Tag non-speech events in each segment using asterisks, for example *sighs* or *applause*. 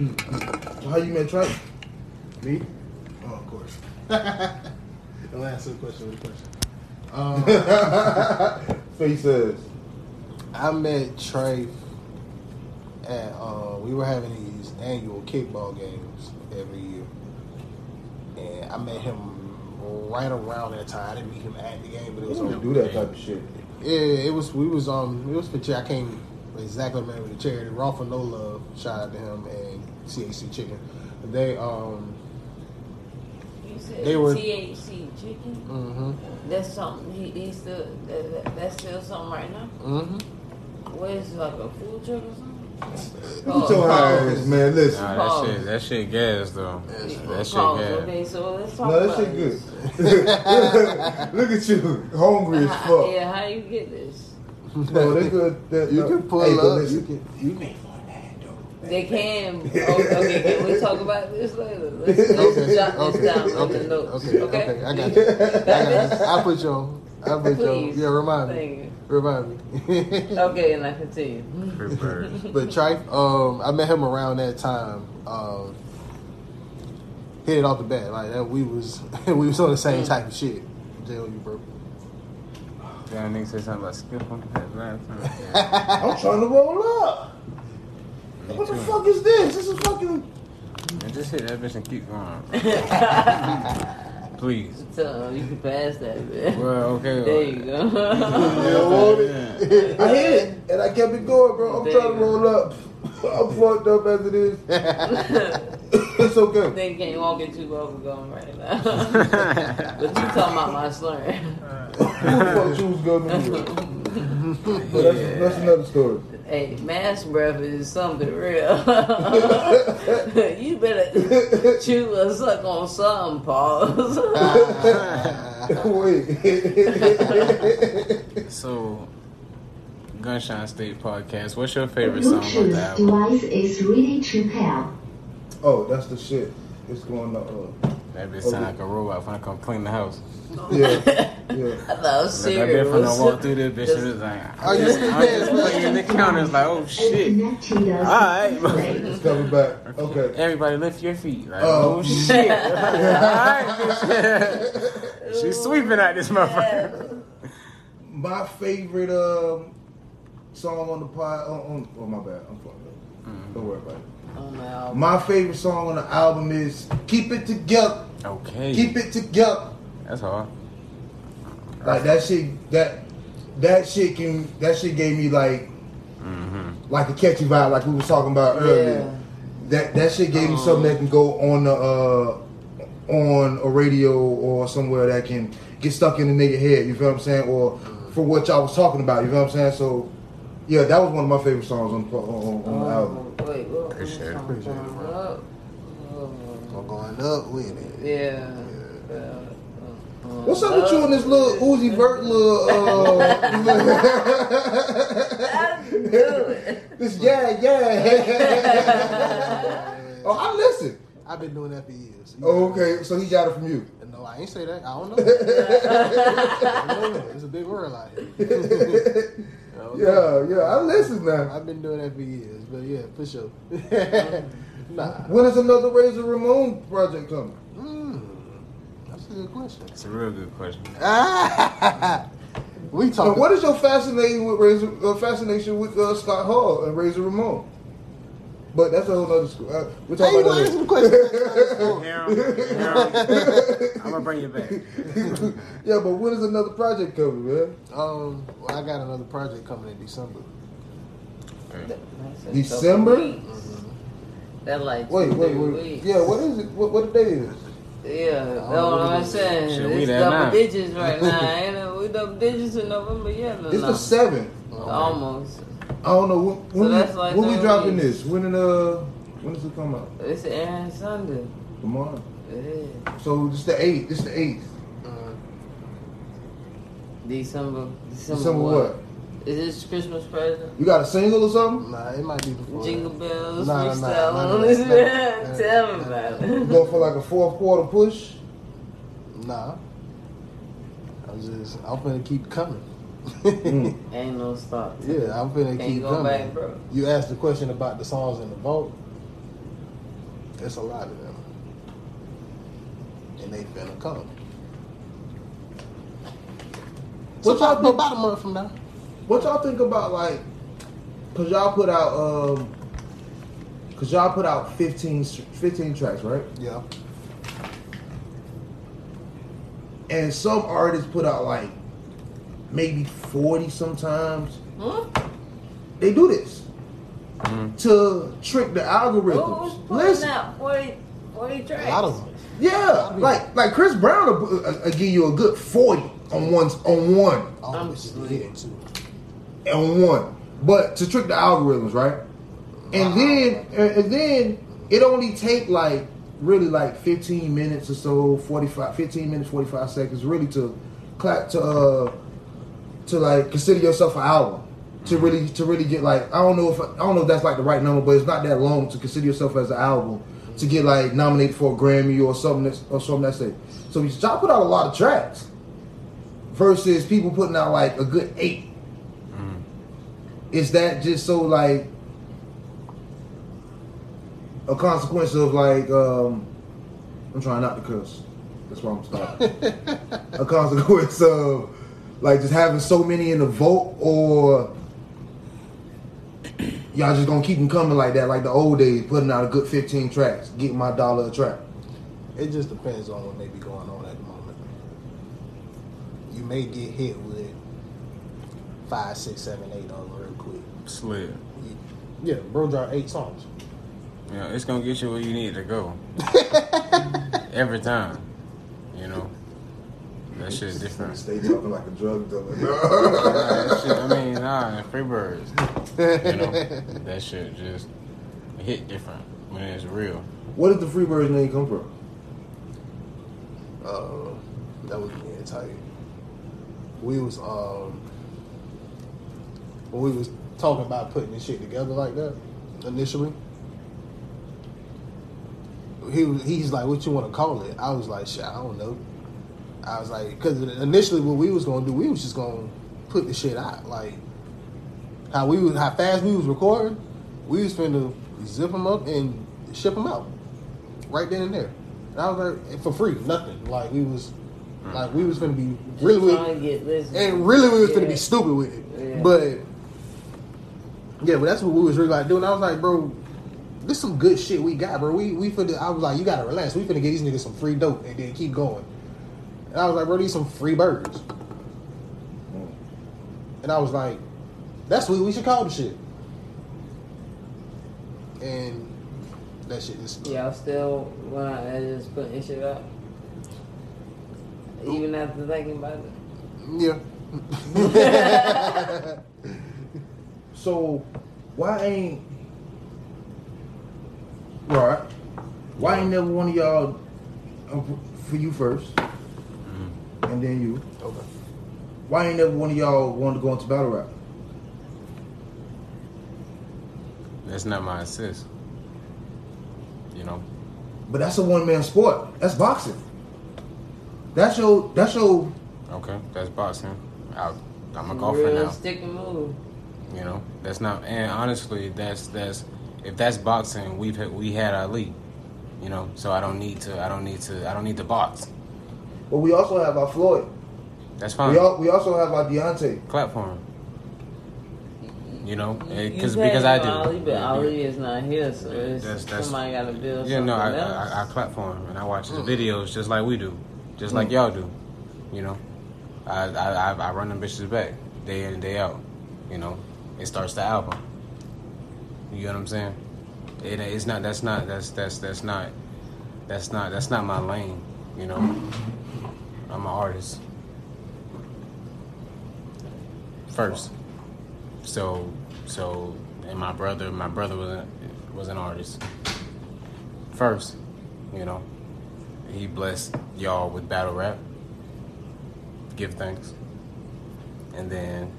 How you met Trey? Me? Oh, of course. *laughs* Don't answer the question with a question. *laughs* Um, Face says. I met Trey at uh, we were having these annual kickball games every year, and I met him right around that time. I didn't meet him at the game, but it was on do that type of shit. Yeah, it was. We was um. It was for charity. I can't exactly remember the charity. Raw for No Love. Shout out to him and CAC Chicken. They um. You said They were- THC chicken. Mm-hmm. That's something he, he still that, that, that's still something right now. Mm-hmm. What is it, like a food truck or something? Look at your ass, man. Listen. Nah, that shit, that shit gas though. Yes, that shit Pause. gas. Okay, so let's talk No, that about shit this. good. *laughs* Look at you, hungry as fuck. Yeah, how you get this? No, they good. That, You no. can pull hey, but up. listen, You can. You make fun of that though. They can. *laughs* Oh, okay, can we talk about this later? Let's, let's Okay. jot this Okay. down in Okay. the notes. Okay. Okay. Okay. I got you. I got you. *laughs* I'll put you on. I'll put you on. Please. Yeah, remind me. You. Remind me. *laughs* Okay, and I continue. Free birds. But Trife, um, I met him around that time. Um, hit it off the bat like that. We was we was on the same type of shit. Tell you, bro. Damn, nigga said something about skip on that last time. I'm trying to roll up. Me What the too. fuck is this? This is fucking. Man, just hit that bitch and keep going. *laughs* Please. *laughs* So you can pass that, man. Well, okay. There you go. You *laughs* want it? I hit it, and I kept it going, bro. I'm There trying to roll up. I'm fucked up as it is. it's okay. They can't walk into bubblegum right now. but you talking about my slur. Who the fuck choose government? But that's, that's another story. Hey, mass breath is something real. *laughs* you better chew or suck on something, pause. *laughs* Wait. so, Gunshine State Podcast, what's your favorite song of the Bluetooth album? device is ready to pair. oh, that's the shit. It's going to. Uh, That bitch sound like a robot when I come clean the house. yeah, *laughs* yeah. I thought it was Like, that bitch when I walk through this bitch, it was like, Are you I'm just looking at the counter, it's like, oh shit. Connect to the Alright. It's coming back. Okay. Everybody lift your feet. Like, Oh. oh, shit. *laughs* Alright. She's *laughs* sweeping at this motherfucker. My favorite um, song on the pod. On, on, oh my bad. I'm fucked up. Don't worry about it. Oh, my album. My favorite song on the album is "Keep It Together." Okay. Keep it together. That's hard. Like that shit. That that shit can. That shit gave me like Mm-hmm. like a catchy vibe, like we was talking about earlier. That that shit gave me something that can go on the uh, on a radio or somewhere that can get stuck in the nigga head. You feel what I'm saying? Or for what y'all was talking about. You feel what I'm saying? So yeah, that was one of my favorite songs on on, on, on the album. Oh, wait, what? Appreciate it. Appreciate it, What? bro. I'm going up with it. yeah. Uh, uh, What's up with you and this little Uzi Vert little uh, *laughs* *laughs* this yeah yeah. *laughs* oh, I listen. I've been doing that for years. Oh, okay, so he got it from you. No, I ain't say that. I don't know. I don't know. It's a big world out here. I don't. Yeah, yeah, I listen now. I've been doing that for years, but yeah, for sure. *laughs* nah. When is another Razor Ramon project coming? Mm, that's a good question. It's a real good question. *laughs* we And talking. what is your fascination with Razor? Uh, fascination with uh, Scott Hall and Razor Ramon? But that's a whole other school. Uh, we're Hey, talking you about want to that. some questions? *laughs* Harold, Harold, I'm gonna bring you back. *laughs* yeah, but when is another project coming, man? um, well, I got another project coming in December. December? That like Wait, wait, wait. weeks. Yeah, what is it? What, what the day is? Yeah, that's Oh, what I'm saying. we It's there double now. digits right now. *laughs* Ain't it? We double digits in November. Yeah, It's no. the seventh. Almost. I don't know when, when, that's we, like when we three dropping weeks. this. When in uh when does it come out? It's Aaron Sunday. Tomorrow. It is. So it's the eighth. It's the eighth. Uh, December. December, December what? Is this Christmas present? You got a single or something? nah, it might be before. Jingle bells, Nah, nah, freestyle nah, on nah, this nah, man. nah, *laughs* Tell me nah, about You it. go for like a fourth quarter push? Nah. I'm just, I'm finna keep coming. Mm. Ain't no stop. Yeah, I'm finna Can't keep go coming. back, bro. You asked the question about the songs in the vault. It's a lot of them. And they finna come. What What y'all y'all think- about a month from now? What y'all think about like? Cause y'all put out um. Cause y'all put out 15, s- 15 tracks, right? Yeah. And some artists put out like maybe forty sometimes. Huh? They do this Mhm. to trick the algorithms. putting Listen, out 40, 40 tracks? A lot of them. yeah, like like Chris Brown will, will, will give you a good forty on one on one All I'm of this is sleep. hitting too. on one, but to trick the algorithms, right? And then and and then it only take like really like 15 minutes or so 45 15 minutes 45 seconds really to clap to uh to like consider yourself an album. To really to really get like I don't know if I don't know if that's like the right number but it's not that long to consider yourself as an album. To get like nominated for a Grammy or something that's or something that's it. So y'all put out a lot of tracks versus people putting out like a good eight. Is that just so like a consequence of like um I'm trying not to curse. That's why I'm stopping. *laughs* a consequence of like just having so many in the vote or y'all just gonna keep them coming like that, like the old days, putting out a good 15 tracks, getting my dollar a track. It just depends on what may be going on at the moment. You may get hit with five, six, seven, eight on real quick. Slid. Yeah, bro dropped eight songs. Yeah, it's gonna get you where you need to go. *laughs* Every time. You know? That shit's different. Stay talking like a drug dealer. *laughs* Nah, shit, I mean, nah, free birds. You know? That shit just hit different when it's real. Where did the Freebirds name come from? Uh, that was being tight. We was um when we was talking about putting this shit together like that initially. He was he's like, "What you want to call it?" I was like, "Shit, I don't know." I was like, because initially what we was gonna do, we was just gonna put the shit out, like how we was, how fast we was recording. We was finna zip them up and ship them out right then and there. And I was like, for free, nothing. Like we was, hmm. like we was gonna be really, Trying to get and really we was gonna be stupid with it. Yeah. But yeah, but that's what we was really like doing. I was like, bro, this some good shit we got, bro. We we finna. I was like, you gotta relax. We finna get these niggas some free dope and then keep going. And I was like, bro, these some free birds. And I was like, that's what we should call the shit. And that shit is Y'all still going out there just putting this shit out? Even after thinking about it? yeah. *laughs* So why ain't right? Why ain't never one of y'all uh, for you first, and then you? okay. Why ain't never one of y'all wanted to go into battle rap? That's not my assist. You know? But that's a one man sport. That's boxing. That's your. That's your. Okay, that's boxing. I, I'm a golfer Real now. stick and move. You know, that's not. And honestly, that's that's if that's boxing, we've had, we had Ali. You know, so I don't need to. I don't need to. I don't need to box. But we also have our Floyd. That's fine. We all, We also have our Deontay. Clap for him. You know, You because because I do. Ali, but Yeah, Ali is not here, so it's That's- that's- somebody got to build Yeah, something no, I, else. I I clap for him and I watch his Mm. videos just like we do, just like Mm. y'all do. You know, I, I I I run them bitches back day in and day out. You know, it starts the album. You know what I'm saying? It, it's not. That's not. That's that's that's not. That's not. That's not my lane. You know, I'm an artist first. So so and my brother, my brother was a, was an artist first. You know, he blessed y'all with battle rap. Give thanks, and then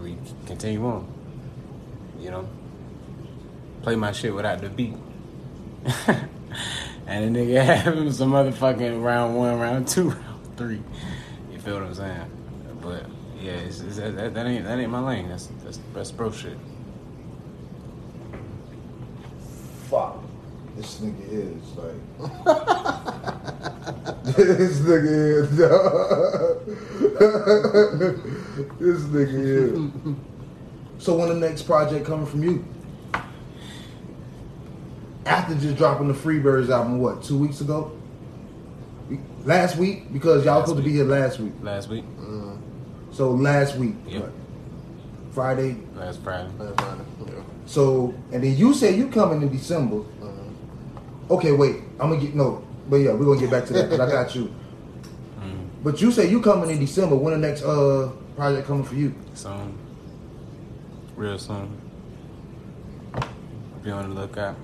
we, we continue on. You know, play my shit without the beat. *laughs* and the nigga *laughs* having some motherfucking round one, round two, *laughs* round three. You feel what I'm saying? But yeah, it's, it's, that, that ain't that ain't my lane. That's that's that's bro shit. Fuck. This nigga is like. *laughs* this nigga is. this nigga is. So when the next project coming from you? After just dropping the Freebirds album, what two weeks ago? Last week because y'all Last supposed to be here last week. Last week, So last week, Yep. what? Friday. last Friday. That's fine. Yeah. So and then you say you coming in December. Okay, wait. I'm gonna get no, but yeah, we're gonna get back to that. 'cause I got you. Mm, But you say you coming in December. When the next uh project coming for you? soon, real soon. Be on the lookout.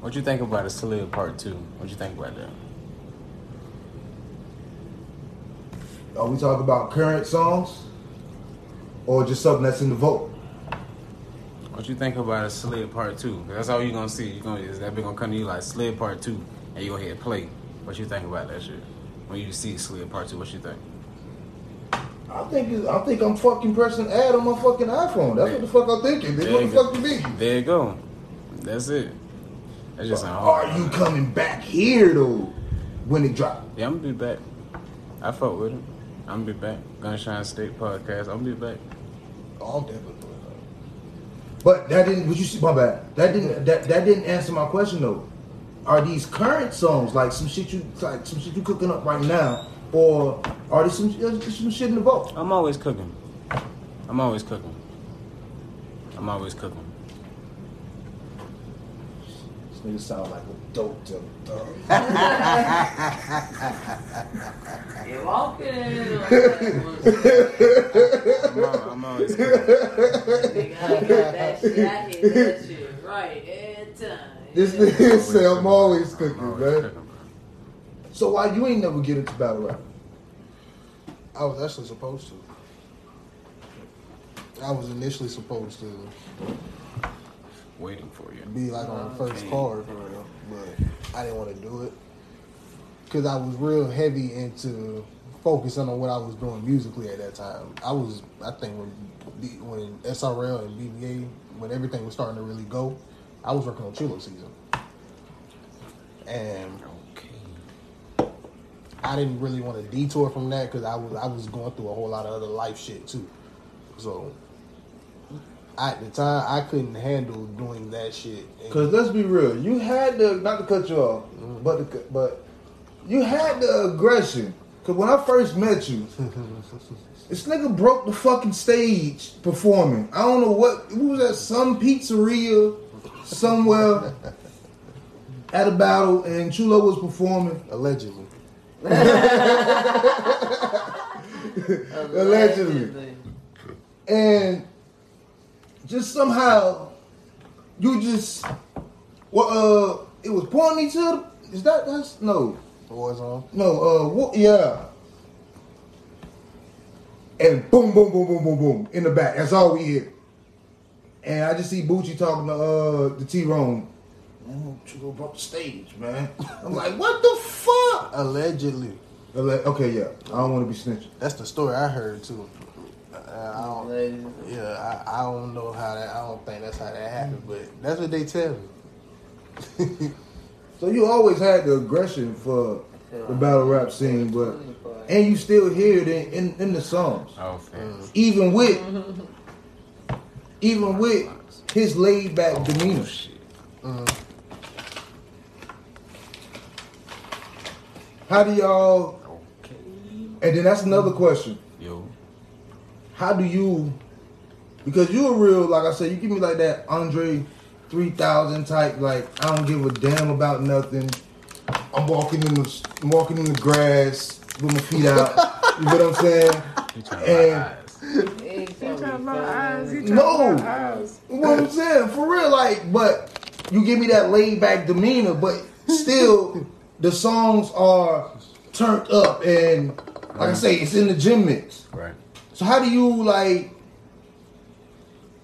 What you think about a Slid Part Two? What you think about that? Are we talking about current songs, or just something that's in the vote? What you think about a Slid Part two? That's all you're gonna see. You gonna is that big gonna come to you like Slid Part Two, and you gonna hit play. What you think about that shit? When you see Slid Part Two, what you think? I think I think I'm fucking pressing ad on my fucking iPhone. That's what the fuck I'm thinking. Bitch, There what the fuck you? There you go. That's it. That's just sound Are you coming back here though when it drop? Yeah, I'm gonna be back. I fuck with him. I'm gonna be back. Gunshine State Podcast. I'm gonna be back. Oh, I'm definitely But that didn't. What you see? My bad. That didn't. That, that didn't answer my question though. Are these current songs like some shit you like some shit you cooking up right now, or are there some uh, some shit in the vault? I'm always cooking. I'm always cooking. I'm always cooking. This nigga sound like a dope to dog. You walking in. I'm, al- I'm always cooking. Nigga, I get that shit. I hit that shit right every time. This Yeah. nigga say I'm always cooking, I'm always man. cooking. So why you ain't never get into battle rap? I was actually supposed to. I was initially supposed to Waiting for you. be like on the first Okay. card, but I didn't want to do it because I was real heavy into focusing on what I was doing musically at that time. I was, I think, when when SRL and BBA, when everything was starting to really go, I was working on Chilo season, and Okay. I didn't really want to detour from that because I was I was going through a whole lot of other life shit too. So at the time, I couldn't handle doing that shit. And- Cause let's be real, you had the not to cut you off, mm-hmm. but the, but you had the aggression. Cause when I first met you, *laughs* this nigga broke the fucking stage performing. I don't know what who was at some pizzeria somewhere *laughs* at a battle, and Chulo was performing. allegedly. *laughs* Allegedly. and just somehow you just well uh it was pointing me to the, is that that's no. Warzone. no uh what yeah. And boom boom boom boom boom boom in the back that's all we hear. And I just see Bucci talking to uh the T-Rone. Oh Chulo broke the stage man. I'm like what the fuck? Allegedly. Alle- okay yeah I don't want to be snitching. That's the story I heard too. Uh, I don't. Yeah, I, I don't know how that. I don't think that's how that happened, but that's what they tell me. So you always had the aggression for the battle rap scene, but and you still hear it in, in, in the songs, Oh, fair. even with even with his laid back demeanor. Shit. How do y'all? Okay. And then that's another question. Yo. How do you? Because you a real, like I said, you give me like that Andre three thousand type. Like I don't give a damn about nothing. I'm walking in the I'm walking in the grass with my feet out. you know what I'm saying? He trying And- to eyes. No, what I'm saying for real, like, but you give me that laid back demeanor, but still *laughs* the songs are turned up and like I say, it's in the gym mix. Right. So how do you like?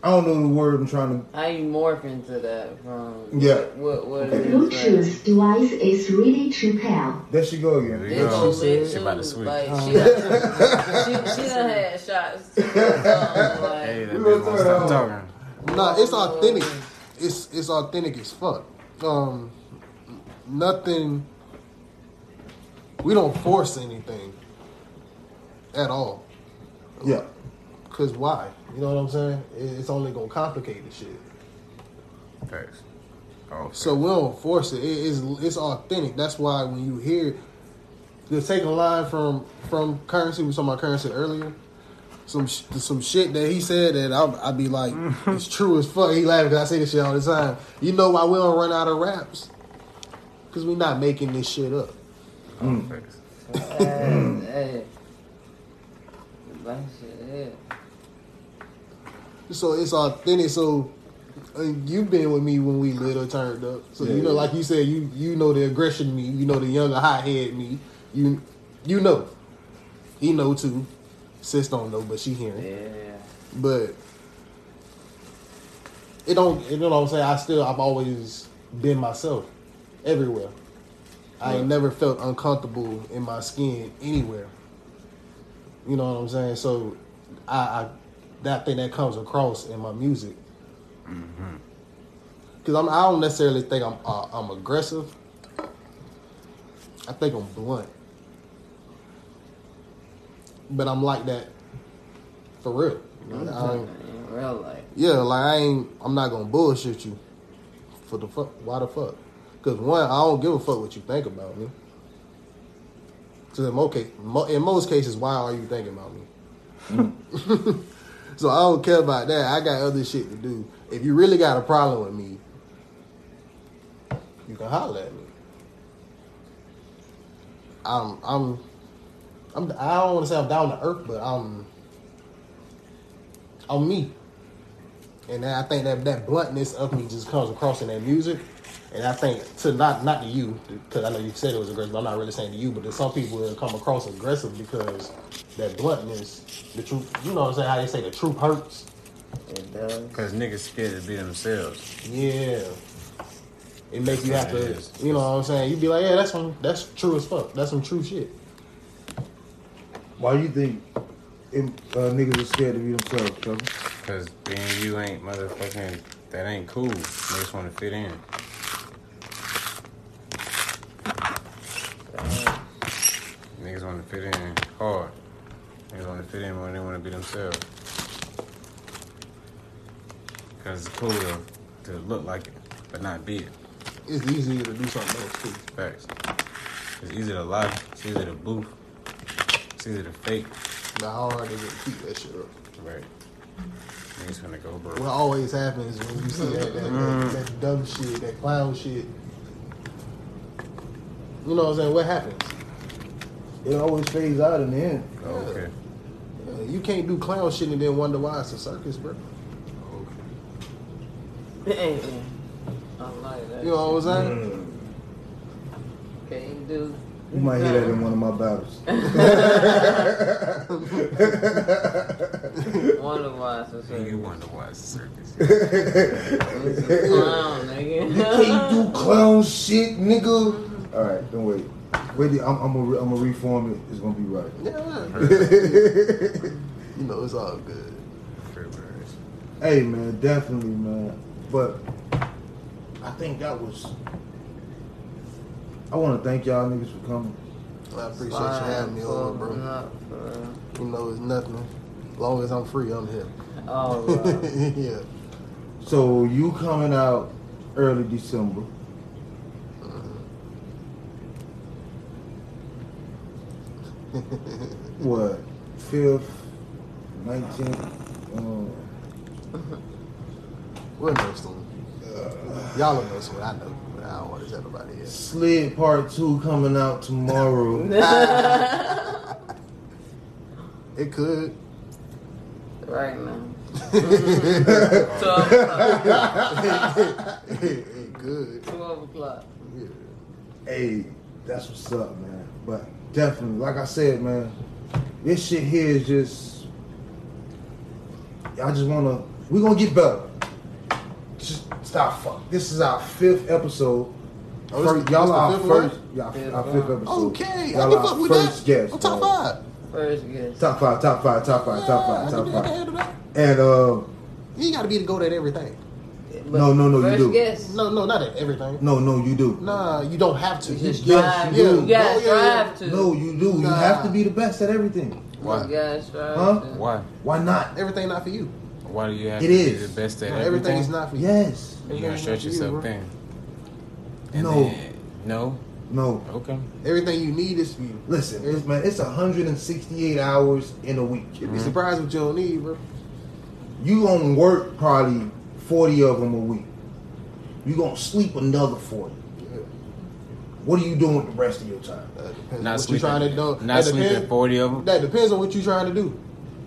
I don't know the word I'm trying to. How you morph into that from? Yeah. What? What? The it is, Bluetooth device is ready to pair. There she go again. There you go. lit She about to too. switch. Like she, done, *laughs* she, she done had shots. To the like, Hey, that bitch won't stop talking. nah, it's authentic. It's it's authentic as fuck. um, nothing. We don't force anything at all. Yeah. Cause why? You know what I'm saying? It's only gonna complicate the shit. Facts. Oh, So we don't force it. it it's it's authentic. That's why when you hear, just take a line from from currency. We was talking about currency earlier. Some sh- some shit that he said that I'll, I'd be like, *laughs* it's true as fuck. He laughing because I say this shit all the time. You know why we don't run out of raps? Because we not making this shit up. oh, facts. *laughs* Hey, hey. Yeah. So it's authentic. So uh, you've been with me when we lit or turned up. So Yeah, you know, yeah. like you said, you you know the aggression me. You know the younger hot head me. You you know. He know too. Sis don't know, but she hearing. Yeah. But it don't. You know what I'm saying? I still. I've always been myself everywhere. I ain't never felt uncomfortable in my skin anywhere. You know what I'm saying? So I, I that thing that comes across in my music. Because I'm I don't necessarily think I'm uh, I'm aggressive. I think I'm blunt. But I'm like that for real. Like, I In real life. yeah, like I ain't. I'm not gonna bullshit you. For the fuck? Why the fuck? Because one, I don't give a fuck what you think about me. So in most, case, in most cases, why are you thinking about me? *laughs* so I don't care about that. I got other shit to do. If you really got a problem with me, you can holler at me. I'm, I'm, I'm. I don't want to say I'm down to earth, but I'm, I'm me. And I think that that bluntness of me just comes across in that music. And I think to not not to you, because I know you said it was aggressive. But I'm not really saying to you, but to some people it'll come across aggressive because that bluntness, the truth. You know what I'm saying? How they say the truth hurts. It does. Because niggas scared to be themselves. Yeah. It makes you have Yeah, to, you know what I'm saying? You'd be like, yeah, that's some, that's true as fuck. That's some true shit. Why do you think em- uh, niggas are scared to be themselves, Trevor? Because being you ain't motherfucking, that ain't cool. Niggas want to fit in. Niggas want to fit in hard. Niggas want to fit in when they want to be themselves. Because it's cool to, to look like it, but not be it. It's easier to do something else too. Facts. It's easy to lie. It's easy to boof. It's easy to fake. But how hard is it to keep that shit up? Right. Niggas gonna go bro. What always happens when you see that, that, that, that mm. dumb shit, that clown shit. You know what I'm saying? What happens? It always fades out in the end. Oh, okay. Uh, you can't do clown shit and then wonder why it's a circus, bro. Okay. I like that. You know what I'm saying? Mm. Can't do? You might hear that in one of my battles. *laughs* Wonder why it's a You wonder why it's a circus. It's a clown, nigga. You can't do clown shit, nigga. All right, don't wait. Wait, I'm, I'm gonna I'm gonna reform it. It's gonna be right. Yeah. you know, it's all good. Hey man, definitely man. But I think that was. I want to thank y'all niggas for coming. Well, I appreciate you having me on, bro. Not for real. You know, it's nothing. As long as I'm free, I'm here. Oh, all right. *laughs* yeah. So you coming out early December. What? Fifth, nineteenth. Um, We'll know soon. Y'all will know soon. I know. but I don't want to tell nobody yet. Slid Part Two coming out tomorrow. *laughs* *laughs* It could. right now. *laughs* Twelve o'clock. it could. Twelve o'clock. Yeah. hey, that's what's up, man. But definitely, like I said, man, this shit here is just. I just wanna. We gonna get better. Just stop. Fuck. This is our fifth episode. Oh, this- First- y'all this are our first. Y'all Fifth our fifth episode. Okay. Y'all can our with first that. guest. I'm top dog. five. First guess. Top five. Top five. Top five. Top five. Top five. Top do that, I can five. And uh, You ain't got to be the goat at everything. But No, no, no, you do. Guess, No, no, not at everything. No, no, you do. Nah, you don't have to. You just Yes, strive. you You, gotta yeah, yeah. strive to. No, you do. You Nah. have to be the best at everything. Why? You gotta strive Huh? to. Why? Why not? Everything not for you. Why do you have It to is. be the best at everything? everything is not for you. Yes. You gotta stretch Everything's yourself for you, thin. And No. then- no. No. Okay. bro. Everything you need is for you. Listen, it's, man, it's 168 hours in a week. You'd be mm-hmm. surprised what you don't need, bro. You gonna work probably 40 of them a week. You're gonna sleep another 40. What are you doing with the rest of your time? That depends on Not what sleeping. you're trying to do. Not that sleeping depend- forty of them. That depends on what you're trying to do.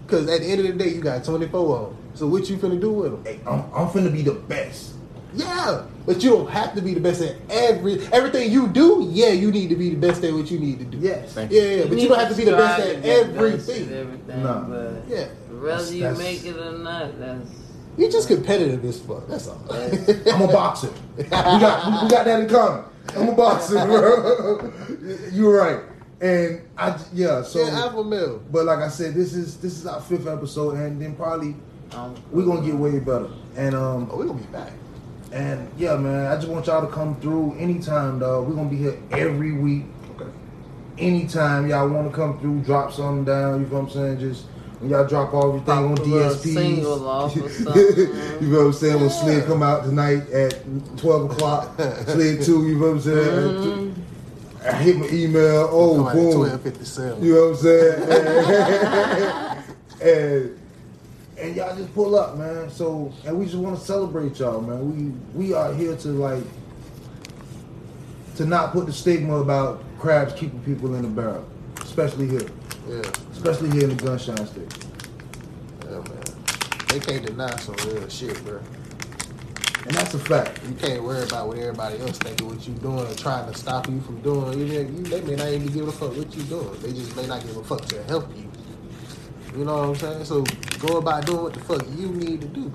Because at the end of the day, you got 24 of them. So what you finna do with them? Hey, I'm, I'm finna be the best. Yeah, but you don't have to be the best at every everything you do. Yeah, you need to be the best at what you need to do. Yes. Thank Yeah, yeah, but you don't have to be the best at to be the best at everything. everything. Nah. But Yeah, whether you That's- make it or not, that's you just competitive as fuck. That's all. *laughs* I'm a boxer. We got we got that in common. I'm a boxer, bro. *laughs* You're right. And I yeah, so yeah, alpha male. but like I said, this is this is our fifth episode and then probably um, we're gonna get way better. And um Oh, we gonna be back. and yeah, man, I just want y'all to come through anytime, dog. We're gonna be here every week. Okay. Anytime y'all wanna come through, drop something down, you know what I'm saying? Just when y'all drop all everything on Pop a little DSPs. single off or *laughs* something. you know what I'm saying? When Slid come out tonight at 12 o'clock, Slid 2, you know what I'm saying? Mm-hmm. I hit my email, oh, Come boom. 1257. You know what I'm saying? *laughs* and and y'all just pull up, man. So and we just want to celebrate y'all, man. We we are here to like to not put the stigma about crabs keeping people in the barrel, especially here, Yeah, especially here in the Gunshine State. yeah, man. They can't deny some real shit, bro. And that's a fact. You can't worry about what everybody else thinking what you doing or trying to stop you from doing. You, you, they may not even give a fuck what you doing. They just may not give a fuck to help you. You know what I'm saying? So go about doing what the fuck you need to do.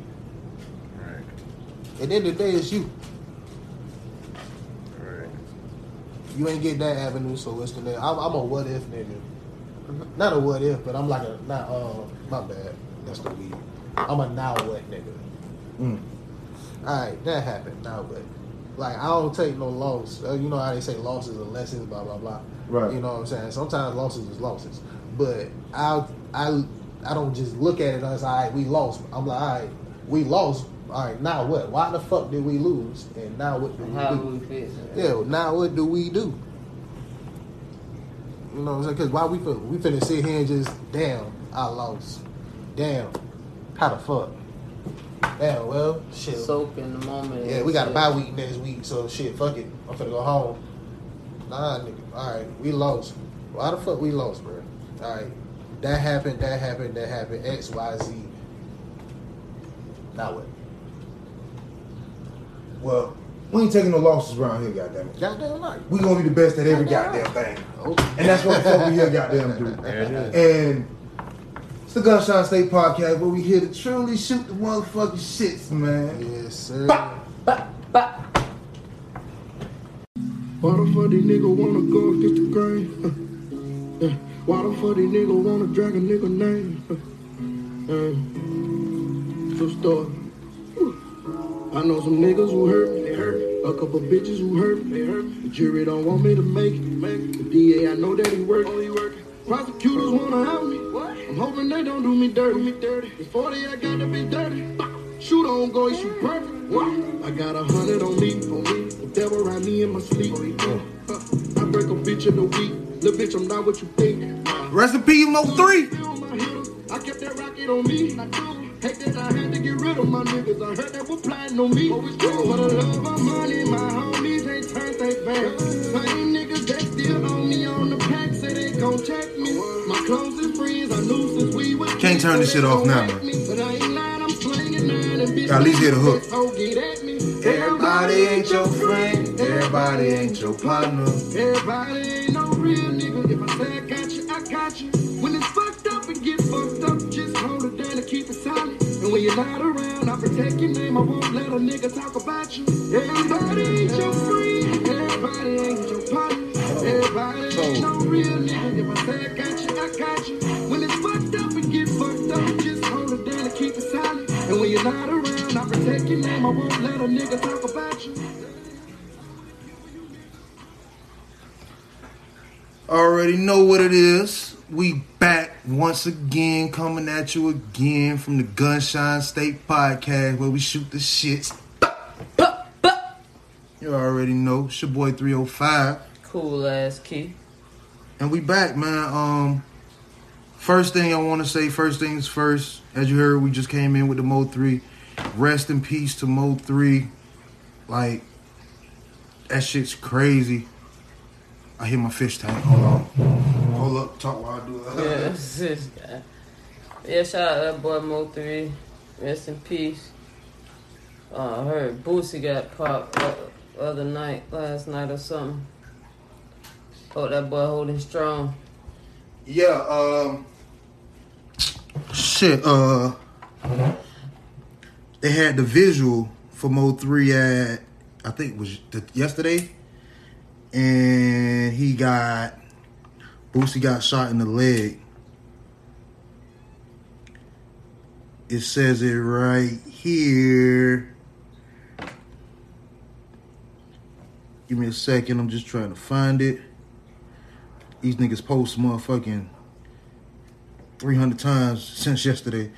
Right. At the end of the day, it's you. Right. You ain't get that avenue, so what's the name? I'm, I'm a what if nigga. Not a what if, but I'm like a not. Uh, my bad. That's the weed. I'm a now what nigga. Mm. All right, that happened. Now what? Like I don't take no loss. Uh, you know how they say losses are lessons, blah blah blah. Right. You know what I'm saying? Sometimes losses is losses, but I I I don't just look at it as all right, we lost. I'm like, all right, we lost. All right, now what? Why the fuck did we lose? And now what do we how do? we fix it. Yeah, now what do we do? You know what I'm saying? Because why we fin- we finna sit here and just damn, I lost. Damn, how the fuck? Damn, well, shit. Soak in the moment. yeah, we got a shit. bye week next week, so shit, fuck it. I'm finna go home. Nah, nigga. All right, we lost. Why the fuck we lost, bro? All right, that happened, that happened, that happened. X, Y, Z. Now what? Well, we ain't taking no losses around here, goddamn it. Goddamn right. We gonna be the best at every Goddamn goddamn thing. And that's what the fuck we here goddamn do. There it is. And it's the Gunshine State Podcast where we here to truly shoot the motherfucking shits, man. Yes, sir. Bah, bah, bah. Why the fuck these nigga wanna go against the grain? Uh, uh, Why the fuck these nigga wanna drag a nigga name? Uh, uh, so start. I know some niggas who hurt me, they hurt me. A couple bitches who hurt me, they hurt me. The jury don't want me to make it, make it. The DA, I know that he working, oh, he working. Prosecutors wanna help me. What? I'm hoping they don't do me dirty, me dirty. It's 40, I gotta be dirty. Shoot on go, you shoot perfect. What? I got a hundred on me, on me. The devil around me in my sleep. Uh, I break a bitch in a week. Little bitch, I'm not what you think. Recipe in peace, Mo 3. I kept that rocket on me. I do. Hate that I had to get rid of my niggas. I heard that was plotting on me. Always For the love of money, my homies ain't turned they back. Same niggas that still on me on the pack say they gon' check me. My closest friends I knew since we was Can't turn this shit off now, man. But I ain't lying, I'm slinging nine and bitch. At least hear the hook. Get at me. Everybody ain't your friend. Everybody ain't your partner. Everybody ain't no real nigga. If I say I got you, I got you. When it's fucked up and get fucked up, just hold it down and keep it silent. And when you're not around, I protect your name. I won't let a nigga talk about you. Everybody ain't your friend. Ain't your partner. Everybody ain't no real nigga. If I say I got you, I got you. When it's fucked up and get fucked up, just hold it down and keep it silent. And when you're not around, I protect your name, I won't let a nigga talk about you. Already know what it is. We back once again, coming at you again from the Gunshine State Podcast, where we shoot the shits. You already know, it's your boy 305. Cool ass key. And we back, man. Um, first thing I want to say, first things first. As you heard, we just came in with the Mo three. Rest in peace to Mo three. Like that shit's crazy. I hit my fish tank. Hold on. Hold up. Talk while I do it. Yeah. *laughs* *laughs* Yeah, shout out that boy Mo three. Rest in peace. Uh, I heard Boosie got popped uh, other night, last night or something. Oh, that boy holding strong. Yeah. Um. Shit. Uh. They had the visual for Mo three at I think it was the, yesterday, and he got Boosie got shot in the leg. It says it right here. Give me a second. I'm just trying to find it. These niggas post motherfucking 300 times since yesterday.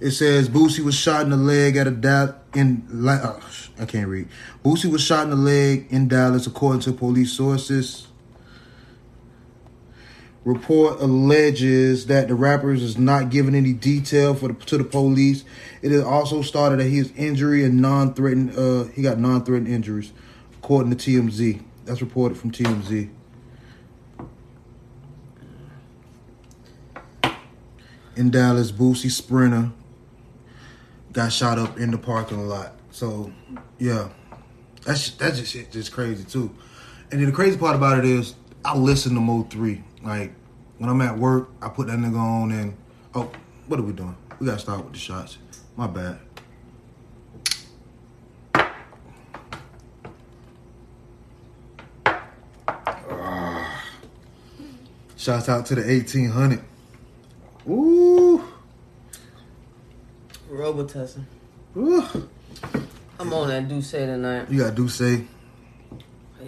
It says Boosie was shot in the leg at a Dallas in oh, I can't read. Boosie was shot in the leg in Dallas, according to police sources. Report alleges that the rapper is not giving any detail for the, to the police. It is also started that his injury and non-threatened. Uh, he got non-threatened injuries, according to TMZ. That's reported from TMZ. in Dallas, Boosie Sprinter got shot up in the parking lot. So, yeah, that's that's just shit, just crazy too. And then the crazy part about it is, I listen to Mo three. Like when I'm at work, I put that nigga on, and oh, what are we doing? We gotta start with the shots. My bad. Shouts out to the 1800. Ooh. Robitussin. Ooh. I'm on that say tonight. You got say. Yeah.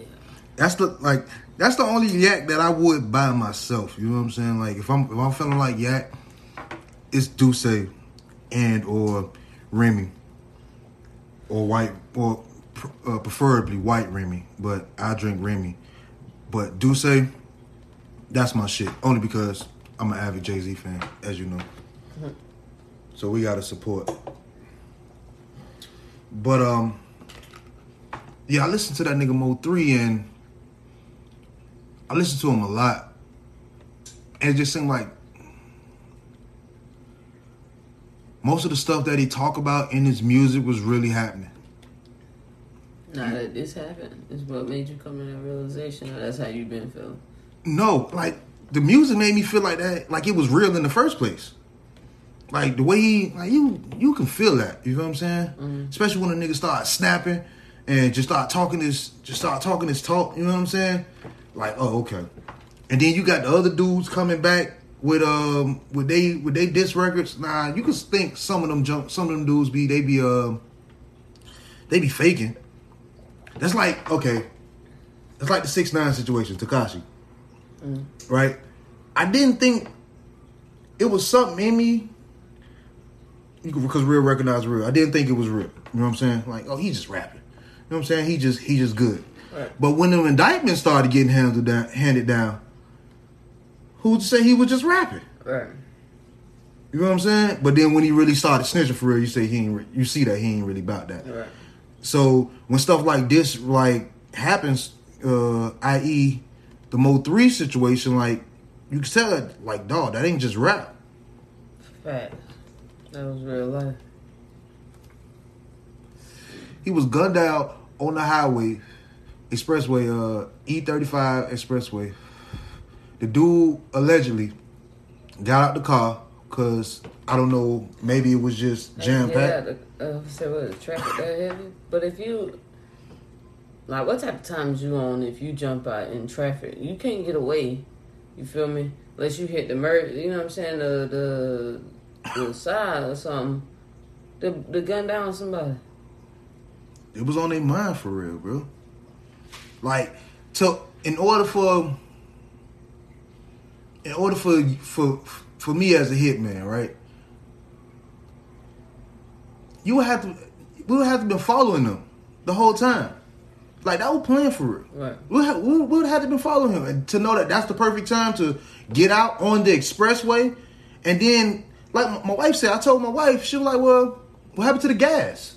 That's the like that's the only yak that I would buy myself. You know what I'm saying? Like if I'm if I'm feeling like yak, it's D'USSÉ and or Remy or white or uh, preferably white Remy, but I drink Remy. But D'USSÉ, that's my shit. Only because I'm an avid Jay Z fan, as you know. So we gotta support. But um, yeah, I listened to that nigga Mo three and I listened to him a lot, and it just seemed like most of the stuff that he talk about in his music was really happening. Now that this happened, is what made you come to that realization. That's how you've been feeling. No, like the music made me feel like that, like it was real in the first place. Like the way he, like you, you can feel that. You know what I'm saying? Especially when a nigga start snapping and just start talking this, just start talking this talk. You know what I'm saying? Like, oh, okay. And then you got the other dudes coming back with um with they with they disc records. Nah, you can think some of them jump, some of them dudes be they be um they be faking. That's like okay. That's like the six nine situation, Tekashi. Right? I didn't think it was something in me because real recognized real. I didn't think it was real. You know what I'm saying? Like, oh, he's just rapping. You know what I'm saying? He just he just good. Right. But when the indictments started getting handed down, handed down, who'd say he was just rapping? Right. You know what I'm saying? But then when he really started snitching for real, you say he ain't. Re- you see that he ain't really about that. Right. So when stuff like this like happens, uh, i.e. the Mo three situation, like you can tell that like dog, that ain't just rap. Fact. That was real life. He was gunned out on the highway, expressway, uh, E35 expressway. The dude allegedly got out the car because I don't know, maybe it was just jam packed. Yeah, the, uh, say what the traffic that heavy. But if you like, what type of times you on if you jump out in traffic? You can't get away. You feel me? Unless you hit the mer, you know what I'm saying, the the, the *laughs* side or something. The the gun down somebody. It was on their mind for real, bro. Like, to in order for in order for for for me as a hitman, right? You would have to we would have to been following them the whole time. Like that was playing for real. Right. We would have, we would have been following him and to know that that's the perfect time to get out on the expressway, and then like my- wife said, I told my wife she was like, "Well, what happened to the gas?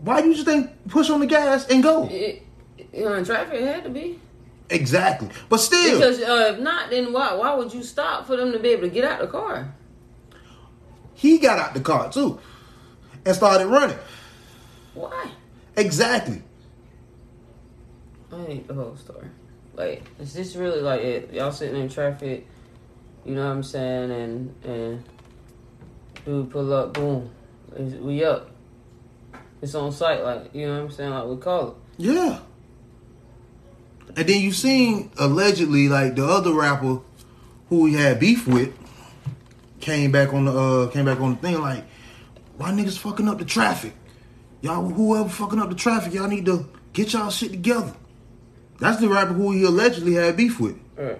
Why do you just think push on the gas and go?" It, you know, in traffic it had to be. Exactly, but still, Because uh, if not, then why why would you stop for them to be able to get out of the car? he got out the car too and started running. Why? Exactly. I hate the whole story. Like, is this really like it? Y'all sitting in traffic, you know what I'm saying? And and dude pull up, boom, we up. It's on site, like you know what I'm saying? Like we call it. Yeah. And then you seen allegedly like the other rapper who he had beef with came back on the uh came back on the thing like why niggas fucking up the traffic? Y'all whoever fucking up the traffic, y'all need to get y'all shit together. That's the rapper who he allegedly had beef with. Right.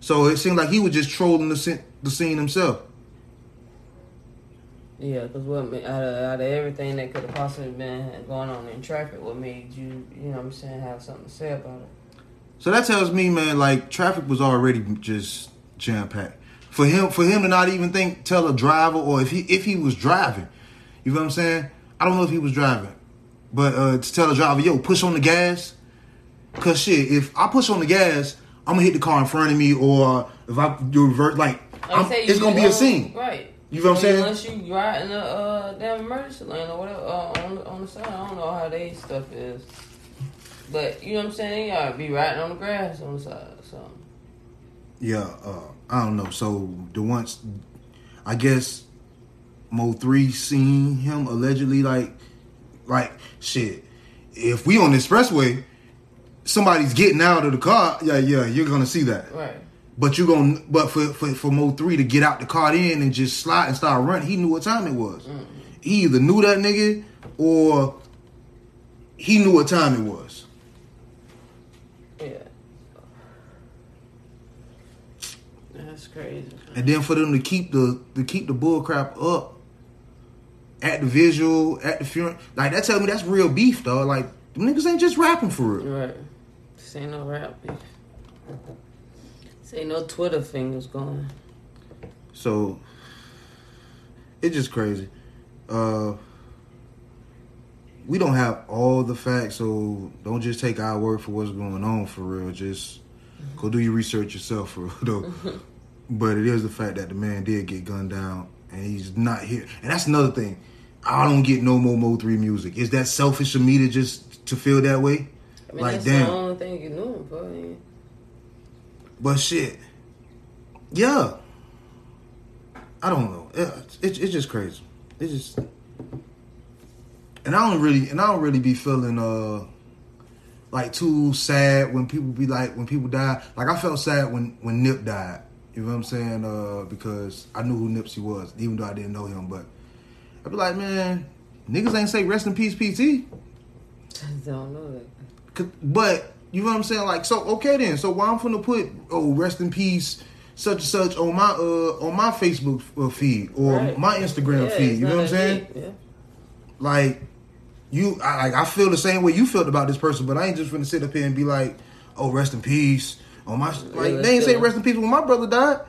So it seemed like he was just trolling the scene, the scene himself. Yeah, because what ma- out of, out of everything that could have possibly been going on in traffic, what made you, you know what I'm saying, have something to say about it? So that tells me, man, like traffic was already just jam packed. For him, for him to not even think, tell a driver, or if he if he was driving, you know what I'm saying? I don't know if he was driving, but uh, to tell a driver, yo, push on the gas, cause shit, if I push on the gas, I'm gonna hit the car in front of me, or if I do reverse, like say it's gonna be a scene. Right. You know what I'm saying? Unless you ride in a uh, damn emergency lane or whatever uh, on, the, on the side. I don't know how they stuff is. But, you know what I'm saying? Y'all be riding on the grass on the side. So, Yeah, uh, I don't know. So the once, I guess, Mo three seen him allegedly like, like shit. If we on the expressway, somebody's getting out of the car. Yeah, yeah, you're gonna see that. right. But you gonna, but for for for Mo three to get out the car in and just slide and start running, he knew what time it was. Mm. He either knew that nigga or he knew what time it was. Yeah. That's crazy. And then for them to keep the to keep the bull crap up at the visual, at the funeral, like that tell me that's real beef, though. Like them niggas ain't just rapping for real. Right. This ain't no rap beef. This ain't no Twitter fingers going. So it's just crazy. Uh we don't have all the facts, so don't just take our word for what's going on for real. Just go do your research yourself for real though. *laughs* but it is the fact that the man did get gunned down and he's not here. And that's another thing. I don't get no more Mo 3 music. Is that selfish of me to just to feel that way? I mean, like that's damn. the only thing you knew him for. But shit, yeah. I don't know. It, it, it's just crazy. It's just, and I don't really, and I don't really be feeling uh like too sad when people be like when people die. Like I felt sad when when Nip died. You know what I'm saying? Uh, because I knew who Nipsey was, even though I didn't know him. But I'd be like, man, niggas ain't say rest in peace, PT. *laughs* I don't know that. But you know what I'm saying? Like, so okay then. So why I'm gonna put oh rest in peace such and such on my uh on my Facebook uh, feed or Right. my Instagram Yeah, feed? You know what I'm saying? Yeah. Like you, I, like I feel the same way you felt about this person, but I ain't just gonna sit up here and be like, oh rest in peace on my like Yeah, they ain't say rest in peace when my brother died,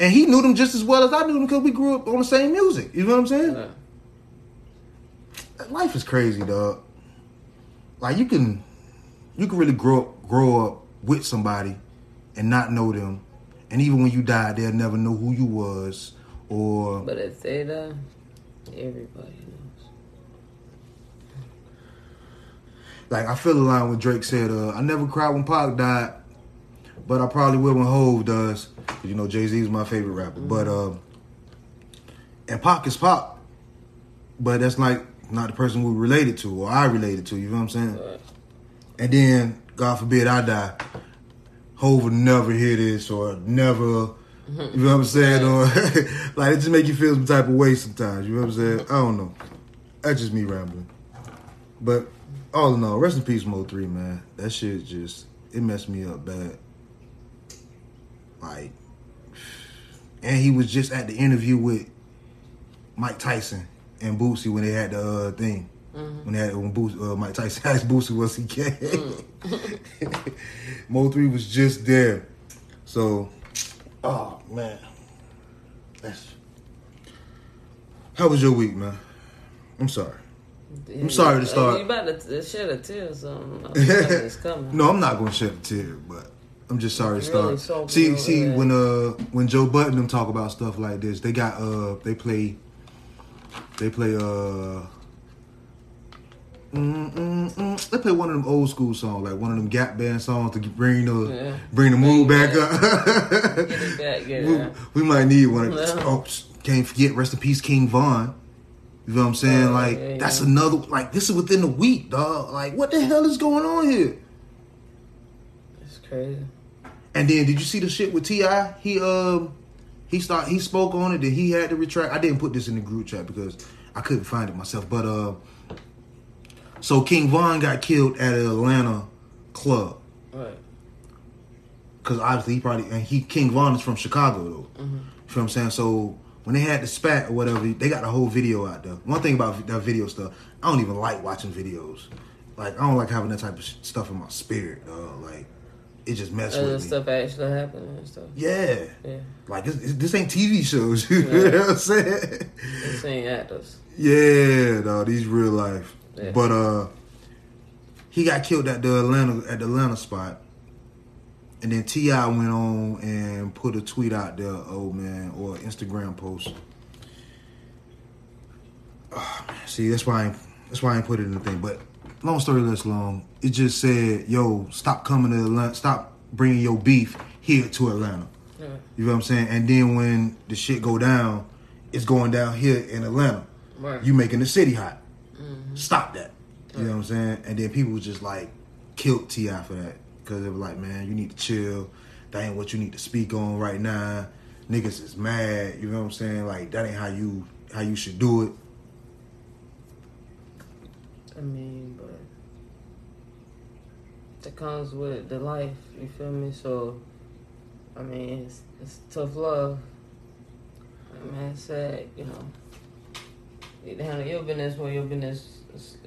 and he knew them just as well as I knew them because we grew up on the same music. You know what I'm saying? Life is crazy, dog. Like you can, you can really grow up, grow up with somebody, and not know them, and even when you die, they'll never know who you was, or But if they die, everybody knows. like I feel the line when Drake said, uh, "I never cried when Pac died, but I probably will when Hove does." You know, Jay Z is my favorite rapper, but um, and Pac is Pac, but that's like not the person we related to or I related to. You know what I'm saying? But and then God forbid I die, Hov would never hear this or never, you know what I'm saying? Or *laughs* like it just make you feel some type of way sometimes. You know what I'm saying? I don't know. that's just me rambling. But all in all, rest in peace, Mo three man. That shit just it messed me up bad. Like, and he was just at the interview with Mike Tyson and Boosie when they had the uh, thing. When they had when Boosie, uh, Mike Tyson asked Boosie was he gay. Mo three was just there. So, oh man, that's. How was your week, man? I'm sorry. I'm sorry to start- You about to shed a tear or something. *laughs* It's coming. No, I'm not gonna shed a tear, but I'm just sorry to start. sober see, see, when uh when Joe Budden them talk about stuff like this, they got uh they play they play uh mm, mm, mm, they play one of them old school songs, like one of them Gap Band songs to bring the Yeah. bring the mood back up. Get it *laughs* back, get we, we might need one. Of, Yeah. oh, can't forget, rest in peace, King Von. You know what I'm saying? Oh, like yeah, that's yeah. another. Like this is within a week, dog. Like what the hell is going on here? It's crazy. And then did you see the shit with Ti? He um he start he spoke on it that he had to retract. I didn't put this in the group chat because I couldn't find it myself. But uh, so King Von got killed at an Atlanta club Right. because obviously he probably and he King Von is from Chicago though. Mm-hmm. You know what I'm saying? So when they had the spat or whatever, they got the whole video out there. One thing about that video stuff, I don't even like watching videos. Like I don't like having that type of stuff in my spirit. Dog. Like it just messes Other with me. stuff actually happening and stuff. Yeah. Yeah. Like this, this ain't TV shows. *laughs* You know what I'm saying? This ain't actors. Yeah, dog. These real life. Yeah. But uh, he got killed at the Atlanta at the Atlanta spot, and then Ti went on and put a tweet out there. Oh man, or an Instagram post. Ah, man. See, that's why I that's why I ain't put it in the thing. But long story less long, it just said, "Yo, stop coming to Atlanta. Stop bringing your beef here to Atlanta." Yeah. You know what I'm saying? And then when the shit go down, it's going down here in Atlanta. Right. You making the city hot. Stop that. You know what I'm saying? And then people just like killed Ti for that because they were like, man, you need to chill. That ain't what you need to speak on right now. Niggas is mad. You know what I'm saying? Like that ain't how you how you should do it. I mean, but that comes with the life. You feel me? So, I mean, it's, it's tough love. I mean, it's sad, you know. Need to handle your business where your business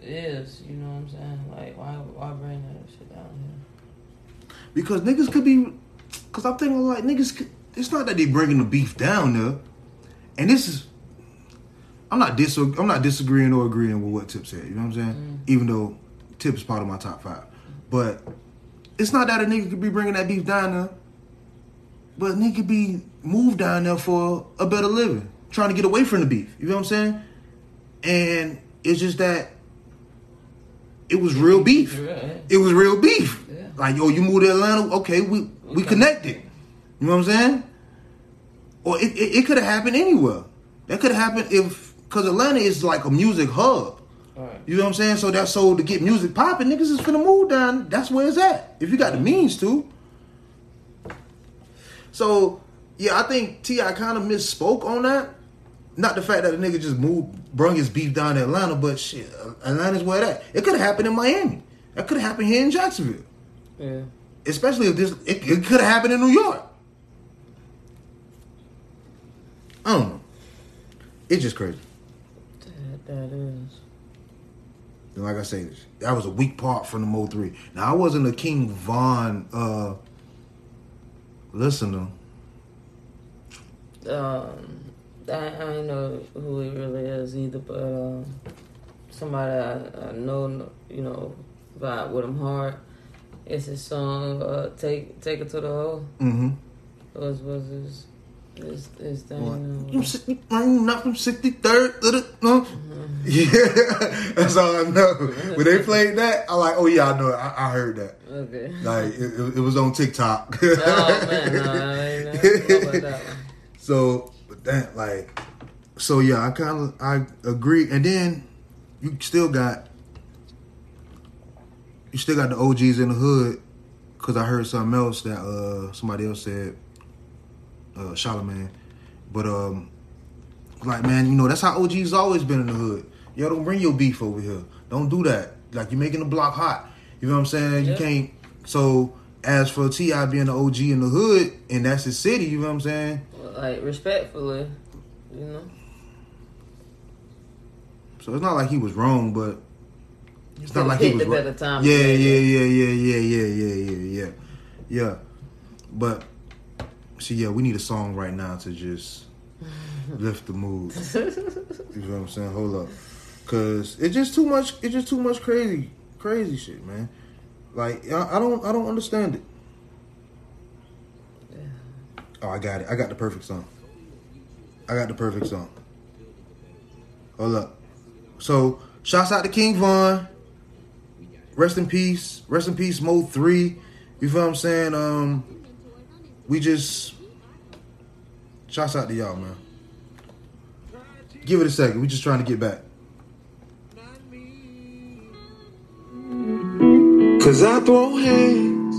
is-. You know what I'm saying? Like, why why bring that shit down here? Because niggas could be, because I'm thinking like niggas. Could, it's not that they bringing the beef down there, and this is. I'm not dis. I'm not disagreeing or agreeing with what Tip said. You know what I'm saying? Mm. Even though Tip is part of my top five, but it's not that a nigga could be bringing that beef down there, but a nigga could be moved down there for a better living, trying to get away from the beef. You know what I'm saying? And it's just that it was real beef. It was real beef. Yeah. Like, yo, you moved to Atlanta, okay, we we connected. You know what I'm saying? Or it, it, it could have happened anywhere. That could have happened if because Atlanta is like a music hub. You know what I'm saying? So that's so to get music popping, niggas is finna move down. That's where it's at. If you got the means to. So yeah, I think Ti kind of misspoke on that. Not the fact that the nigga just moved, brung his beef down to Atlanta, but shit, Atlanta's where that. It could have happened in Miami. That could have happened here in Jacksonville. Yeah. Especially if this, it, it could have happened in New York. I don't know. It's just crazy. That, that is. And like I say, that was a weak part from the Mo three. Now I wasn't a King Von uh listener. Um, I, I don't know who he really is either, but um, somebody I, I know, you know, vibe with him hard. It's his song, uh, "Take Take It to the Hole." Mm-hmm. Was was his his his thing. Uh, I'm not from sixty third. No, *laughs* yeah, that's all I know. When they played that, I like, oh yeah, I know it. I, I heard that. Okay. Like it, it, it was on TikTok. oh man, no, I ain't know about that *laughs* one. So, that like, so yeah, I kind of I agree. And then you still got you still got the OGs in the hood because I heard something else that uh somebody else said, uh Charlemagne. But um, like man, you know that's how OGs always been in the hood. Yo, don't bring your beef over here. Don't do that. Like you're making the block hot. You know what I'm saying? Yeah. You can't. So as for Ti being the OG in the hood, and that's his city. You know what I'm saying? Like respectfully, you know. So it's not like he was wrong, but it's not like he was wrong. Yeah, yeah, yeah, yeah, yeah, yeah, yeah, yeah, yeah, yeah. But see, yeah, we need a song right now to just *laughs* lift the mood. *laughs* You know what I'm saying? Hold up, cause it's just too much. It's just too much crazy, crazy shit, man. Like I, I don't, I don't understand it. Oh, I got it. I got the perfect song. I got the perfect song. Hold up. So, shouts out to King Von. Rest in peace. Rest in peace, Mo 3. You feel what I'm saying? Um, we just shouts out to y'all, man. Give it a second. We just trying to get back. Cause I throw hands.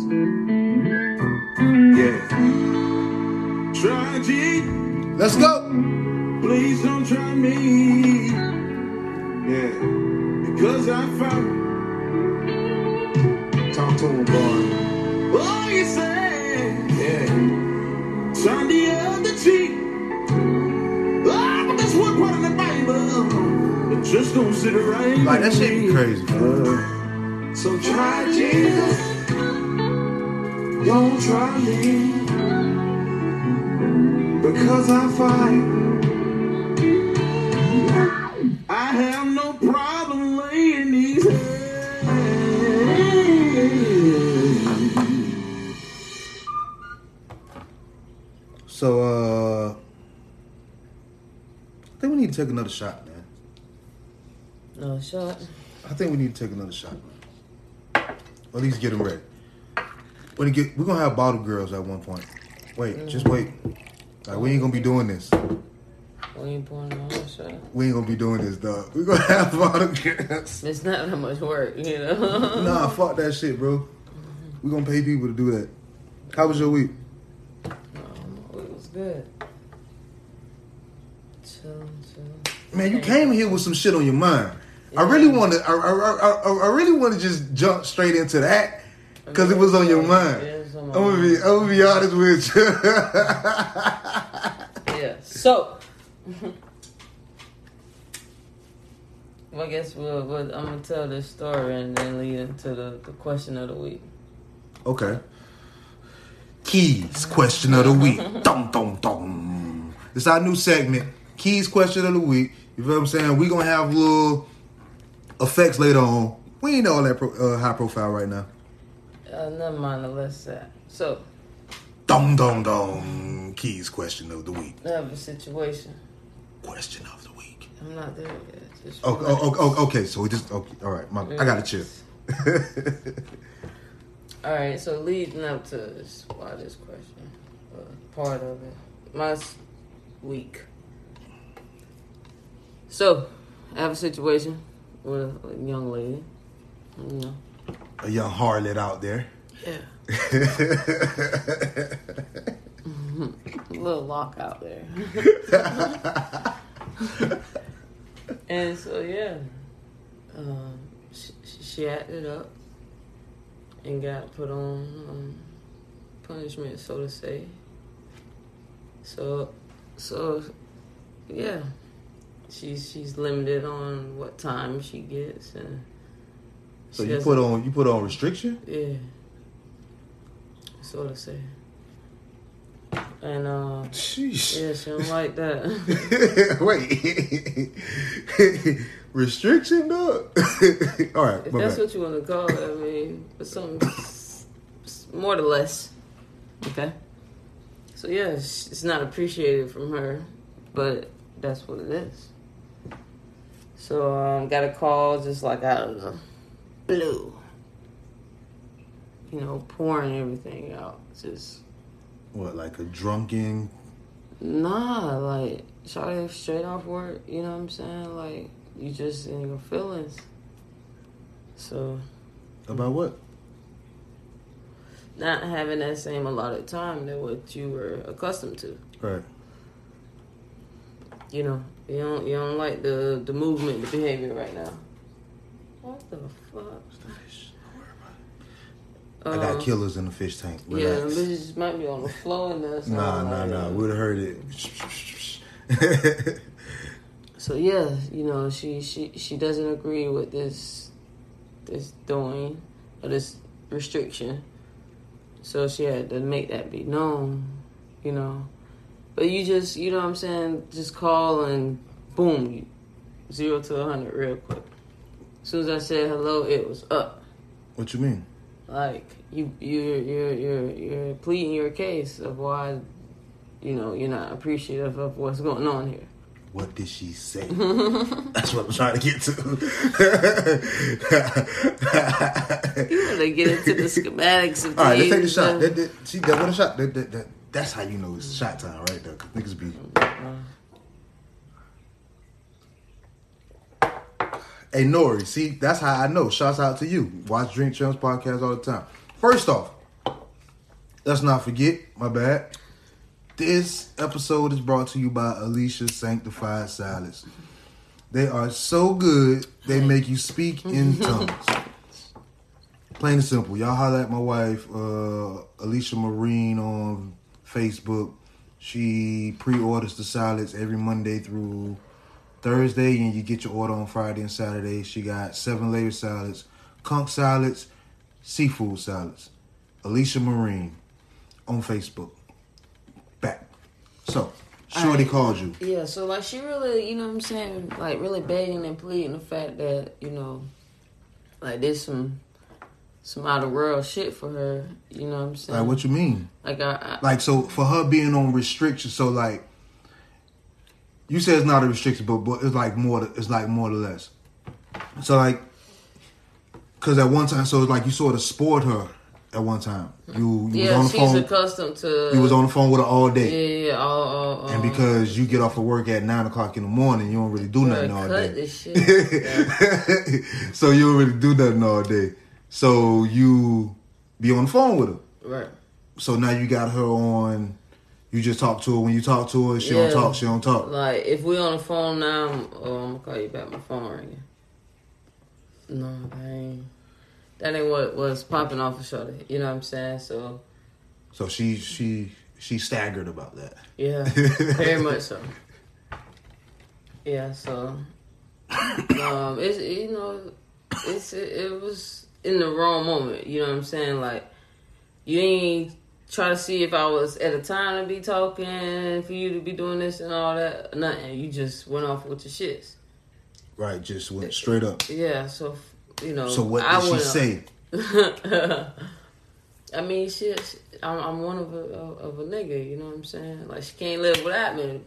Yeah. Tragic. Let's go. Please don't try me. Yeah. Because I found. Talk to him, boy. Oh, you say. Yeah. Turn the other cheek. Ah, but that's one part of the Bible. It just don't sit right. Like, that shit be crazy. Uh, so try Jesus. Don't try me. Because I fight. I have no problem laying these hands. So, uh, I think we need to take another shot, man. No shot. I think we need to take another shot, man. Or at least get them ready. When get, we're gonna have bottle girls at one point. Wait, just wait. Like we ain't gonna be doing this. We ain't pouring no more shot. We ain't gonna be doing this, dog. We gonna have bottle girls. It's not that much work, you know. Nah, fuck that shit, bro. We gonna pay people to do that. How was your week? Um, it was good. Chill, chill. Man, you came here with some shit on your mind. I really want to. I, I, I, I, really want to just jump straight into that because it was on your mind. I'm gonna be. I'm gonna be honest with you. *laughs* Yeah. So, well, I guess we'll, we'll, I'm gonna tell this story and then lead into the, the question of the week. okay. Keys question of the week. dum dum dum. It's our new segment. Keys question of the week. You feel what I'm saying? We gonna have little effects later on. We ain't all that pro, uh, high profile right now. Uh, never mind the less that. So, Dum dum dum. Keys question of the week. I have a situation. Question of the week. I'm not there yet. Just relax. oh, oh, okay. So we just okay. All right, my, I got to chill. *laughs* All right, so leading up to this, why this question, uh, part of it, my week. So, I have a situation with a young lady. You know, A young harlot out there. yeah, a little lock out there. *laughs* and so yeah, um, she, she acted up and got put on um, punishment, so to say. So, so yeah, she's she's limited on what time she gets, and so you put on you put on restriction. yeah, so to say. And uh, Sheesh. yeah, she don't like that. *laughs* Wait. *laughs* restriction, dog. *laughs* All right, If that's bad. what you want to call it, I mean, but something more or less. Okay. So yeah, it's it's not appreciated from her, but that's what it is. So um, got a call just like out of the blue. You know, pouring everything out. Just What, like a drunken? nah, like shot straight off work. You know what I'm saying? Like you just in your feelings. So About what? not having that same allotted time than what you were accustomed to. Right. You know, You don't you don't like the the movement, the behavior right now. What the fuck? I got Um, killers in the fish tank. Yeah, them bitches might be on the floor in there. Nah, nah, like, nah. We'd have heard it. *laughs* So yeah, you know, she she she doesn't agree with this this doing or this restriction. So she had to make that be known, you know. But you just, you know what I'm saying, just call and boom, zero to a hundred real quick. As soon as I said hello, it was up. what you mean? Like you, you're you're you're you're pleading your case of why, you know, you're not appreciative of what's going on here. What did she say? *laughs* That's what I'm trying to get to. *laughs* You want to get into the schematics of All right, let's take the shot. uh, That, that, see, that what a shot. That, that, that, that's how you know it's shot time, right there. 'cause niggas be. Hey Nore, see, that's how I know. Shouts out to you. Watch Drink Champs podcast all the time. First off, let's not forget, my bad. This episode is brought to you by Alicia Sanctified Salads. They are so good, they make you speak in *laughs* tongues. Plain and simple. Y'all holler at my wife, uh, Alicia Marine on Facebook. She pre-orders the salads every Monday through Thursday, and you get your order on Friday and Saturday. She got seven layer salads, conch salads, seafood salads. Alicia Marine on Facebook. Back. So, Shorty called you. Yeah, so like she really, you know what I'm saying, like really begging and pleading the fact that, you know, like there's some some out of world shit for her, you know what I'm saying? Like, what you mean? Like I, I Like, so for her being on restriction, so like, you said it's not a restriction, but but it's like more. To, it's like more or less. So like, cause at one time, so it's like you sort of spoiled her at one time. You you yeah, was she's on the phone. accustomed to You was on the phone with her all day, yeah, yeah, all, all, all, and because you get off of work at nine o'clock in the morning, you don't really do nothing all cut day. this *laughs* shit. Yeah, so you don't really do nothing all day. So you be on the phone with her. right. So now you got her on. You just talk to her when you talk to her. She Yeah. don't talk. She don't talk. Like if we on the phone now, I'm, oh, I'm gonna call you back. My phone ringing. No, that ain't. That ain't what was popping off of Shorty. You know what I'm saying? So So she she she staggered about that. yeah, *laughs* very much so. Yeah, so um, it's you know, it's it, it was in the wrong moment. You know what I'm saying? Like you ain't try to see if I was at a time to be talking for you to be doing this and all that. Nothing. You just went off with your shits. Right, just went straight up. Yeah, so you know. So what I did she say? *laughs* I mean, shit. I'm, I'm one of a of a nigga. You know what I'm saying? Like she can't live without me.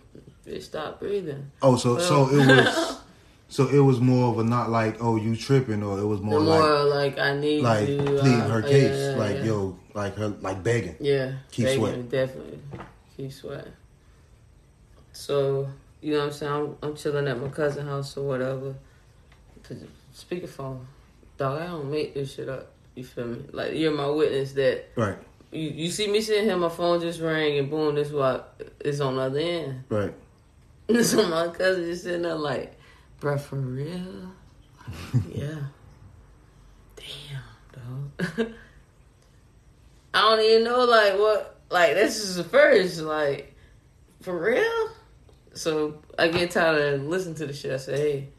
Bitch, stop breathing. Oh, so so it was *laughs* so it was more of a not like oh you tripping or it was more more like like, I need like pleading uh, her yeah, case yeah, like yeah. yo like her like begging. Yeah, Keep begging, sweating. Definitely, keep sweating. So you know what I'm saying? I'm, I'm chilling at my cousin house or whatever. To speakerphone, dog. I don't make this shit up. You feel me? Like you're my witness that Right, you, you see me sitting here, my phone just rang and boom, this what is on the other end. right. *laughs* so my cousin just sitting there like, bruh, for real? *laughs* yeah. Damn, dog. *laughs* I don't even know like what like this is the first, like, for real? So I get tired of listening to the shit. I say, hey,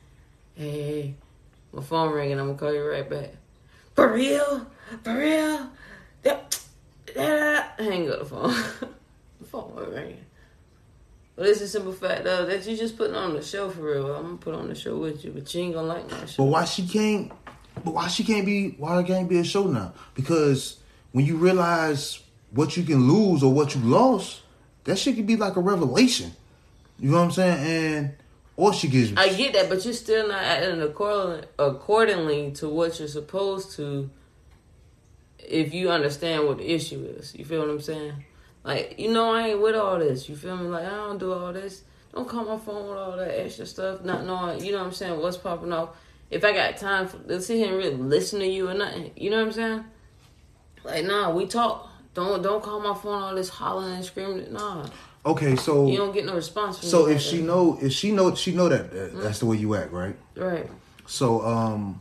hey, hey, my phone ringing, I'm gonna call you right back. For real? For real? Yep. Yeah. Hang up the phone. *laughs* the phone was ringing. But it's a simple fact though that you just putting on the show for real. I'm gonna put on the show with you, but you ain't gonna like my But why she can't? But why she can't be? Why can't be a show now? Because when you realize what you can lose or what you lost, that shit could be like a revelation. You know what I'm saying? And or she gets. I get that, but you're still not acting accordingly, to what you're supposed to. If you understand what the issue is, you feel what I'm saying? Like you know, I ain't with all this. You feel me? Like I don't do all this. Don't call my phone with all that extra stuff. Not knowing, you know what I'm saying? What's popping off? If I got time to sit here and really listen to you or nothing, you know what I'm saying? Like nah, we talk. Don't don't call my phone all this hollering and screaming. Nah, Okay, so You don't get no response from so if she that. know if she know she know that, that that's the way you act, right? right, So um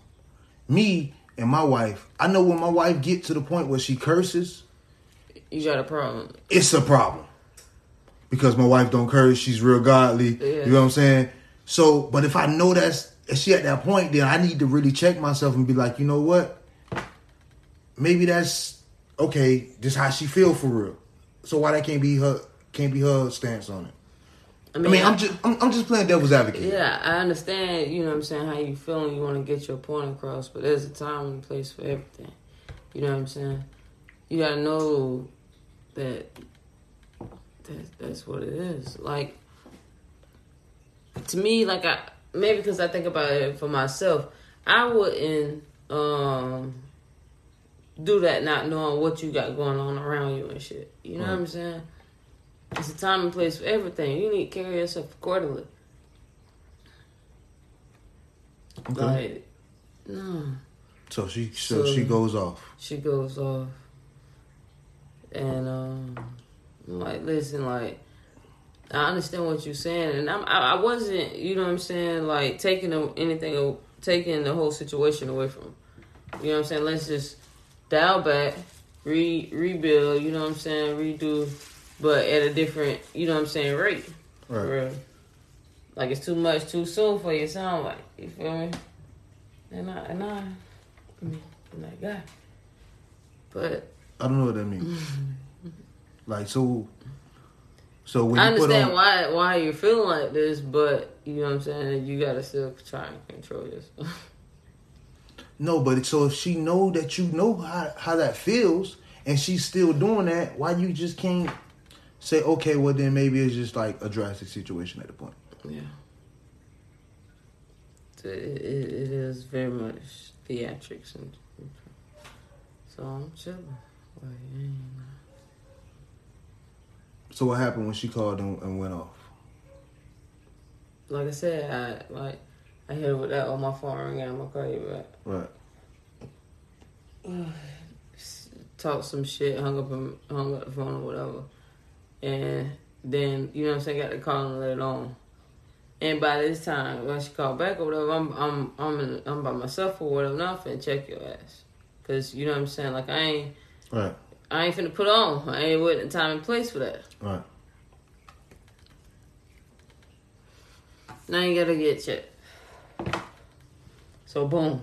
me and my wife, I know when my wife get to the point where she curses, you got a problem. it's a problem. Because my wife don't curse, she's real godly. Yeah. You know what I'm saying? So, but if I know that's if she at that point, then I need to really check myself and be like, you know what? Maybe that's okay. This how she feel for real. So why that can't be her can't be her stance on it? I I mean, mean, I'm just I'm, I'm just playing devil's advocate. Yeah, I understand, you know what I'm saying, how you feeling? you want to get your point across, but there's a time and place for everything. You know what I'm saying? You got to know that, that that's what it is. Like, to me, like, I maybe because I think about it for myself, I wouldn't um do that not knowing what you got going on around you and shit. You know what I'm saying? It's a time and place for everything. You need to carry yourself accordingly. Okay. Like, no. So she so, So- she goes off. She goes off. And, um, like, listen, like, I understand what you're saying. And I'm, I, I wasn't, you know what I'm saying, like, taking anything, taking the whole situation away from. You know what I'm saying? Let's just dial back, re rebuild, you know what I'm saying, redo, but at a different, you know what I'm saying, rate. Right. real. Like it's too much too soon for you sound like. You feel me? And I and I I mean I'm that guy. But I don't know what that means. *laughs* like so so when I you put understand on why why you're feeling like this, but you know what I'm saying, you gotta still try and control yourself. *laughs* No, but so if she know that you know how how that feels and she's still doing that, why you just can't say, okay, well then maybe it's just like a drastic situation at the point. yeah. It, it, it is very much theatrics and so I'm chilling. Like, So what happened when she called and, and went off? like I said, I like I hit her with that on my phone ring I'm gonna call you back. Right. *sighs* talked some shit, hung up and hung up the phone or whatever. And then, you know what I'm saying, got the call and let it on. And by this time, when she called back or whatever, I'm I'm I'm in, I'm by myself or whatever. Now I'm finna check your ass, cause you know what I'm saying. Like I ain't Right. I ain't finna put on. I ain't with the time and place for that. Right. Now you gotta get checked. So boom,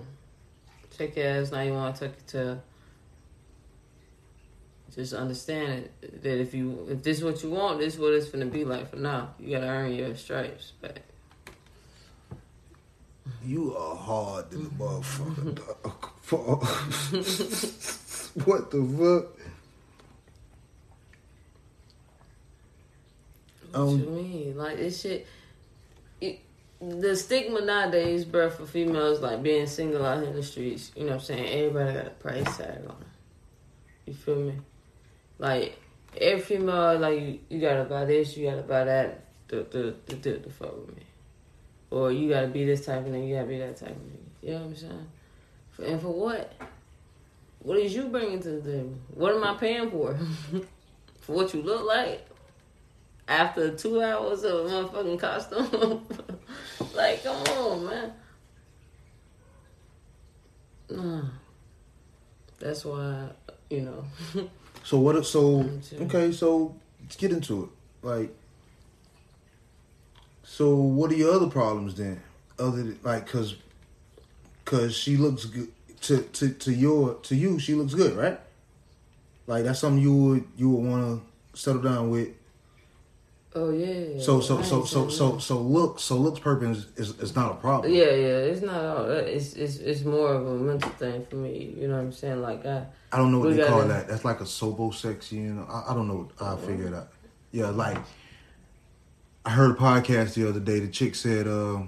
check your ass. Now you want to take it to. Just understand it, that if you if this is what you want, this is what it's gonna be like for now. You gotta earn your stripes back. You are hard than a motherfucker, dog. Fuck. *laughs* what the fuck? What Um, you mean? Like this shit. The stigma nowadays, bro, for females like being single out in the streets. You know what I'm saying? Everybody got a price tag on. You feel me? Like every female, like you, you gotta buy this, you gotta buy that, to to to, to, to fuck with me, or you gotta be this type of nigga, you gotta be that type of nigga. You know what I'm saying? For, and for what? What is you bringing to the table? What am I paying for? *laughs* for what you look like? After two hours of a motherfucking costume. *laughs* like, come on, man. Nah. That's why, you know. So what? So *laughs* okay. So let's get into it. Like, so what are your other problems then? Other than, like, cause, cause she looks good to to to your to you. She looks good, right? Like that's something you would you would want to settle down with. Oh, yeah. So so I so so so so look so looks purpose is, is not a problem. Yeah, yeah, it's not all. It's, it's, it's more of a mental thing for me. You know what I'm saying? Like, I. I don't know what they call gotta- that. That's like a sobo sex, you know. I, I don't know. I'll figure it out. Yeah, like I heard a podcast the other day. The chick said uh,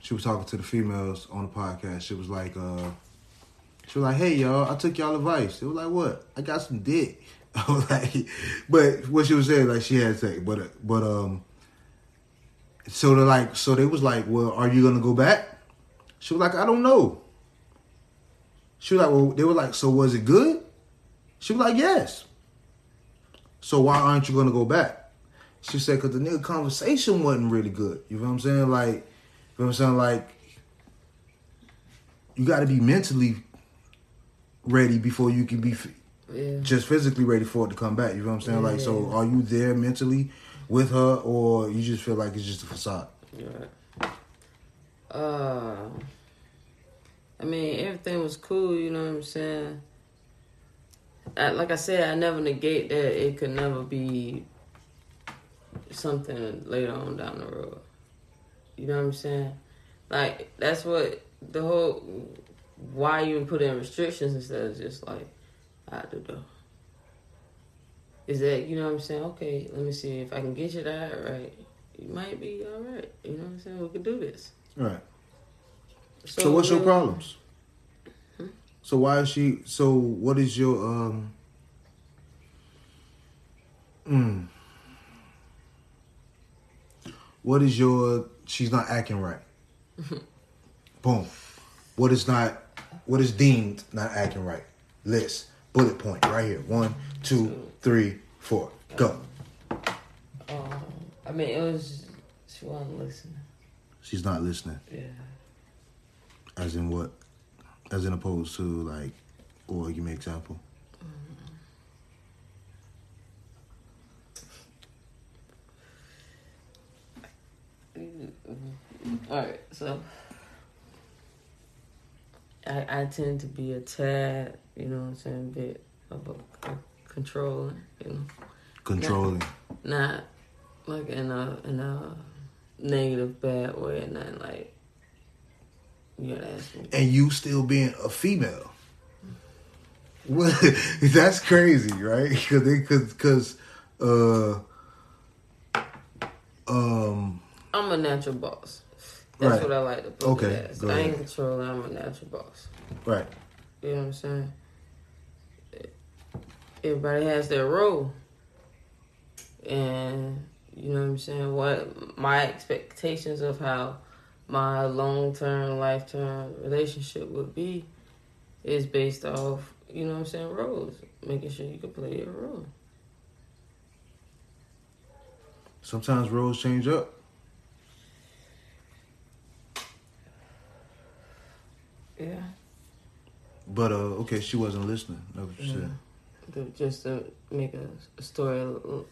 she was talking to the females on the podcast. She was like, uh, she was like, "Hey y'all, I took y'all advice." It was like, "What? I got some dick." Was *laughs* like, but what she was saying, like she had sex, but but um, so they like, so they was like, "Well, are you gonna go back?" She was like, "I don't know." She was like, well, they were like, so was it good? She was like, yes. So why aren't you to go back? She said, cause the nigga conversation wasn't really good. You know what I'm saying? Like, you know what I'm saying? Like, you got to be mentally ready before you can be Yeah. just physically ready for it to come back. You know what I'm saying? Like, so are you there mentally with her, or you just feel like it's just a facade? Right. Uh, I mean, everything was cool. You know what I'm saying? I, like I said, I never negate that it could never be something later on down the road. You know what I'm saying? Like that's what the whole why you put in restrictions instead of just like out the door. Is that you know what I'm saying? Okay, let me see if I can get you that right. You might be all right. You know what I'm saying? We could do this. Right. So, what's your problems? So why is she? So what is your um? Mm, what is your? She's not acting right. *laughs* Boom. What is not? What is deemed not acting right? List bullet point right here. One, two, three, four. Go. Um, I mean, it was she wasn't listening. She's not listening. Yeah. As in what? As in opposed to like, or give me an example. All right, so I I tend to be a tad, you know what I'm saying, bit of a, a controller, you know, Controlling. not like in a in a negative bad way, and nothing like you gotta ask me. and you still being a female. Well, *laughs* that's crazy, right? Because they, because because uh um I'm a natural boss. That's Right. what I like to put Okay, it as. I ain't controlling. I'm a natural boss. right You know what I'm saying? Everybody has their role. And you know what I'm saying? What my expectations of how my long term, lifetime relationship would be is based off, you know what I'm saying, roles. Making sure you can play your role. sometimes roles change up. Yeah. But uh okay, she wasn't listening. That's what Just to make a, a story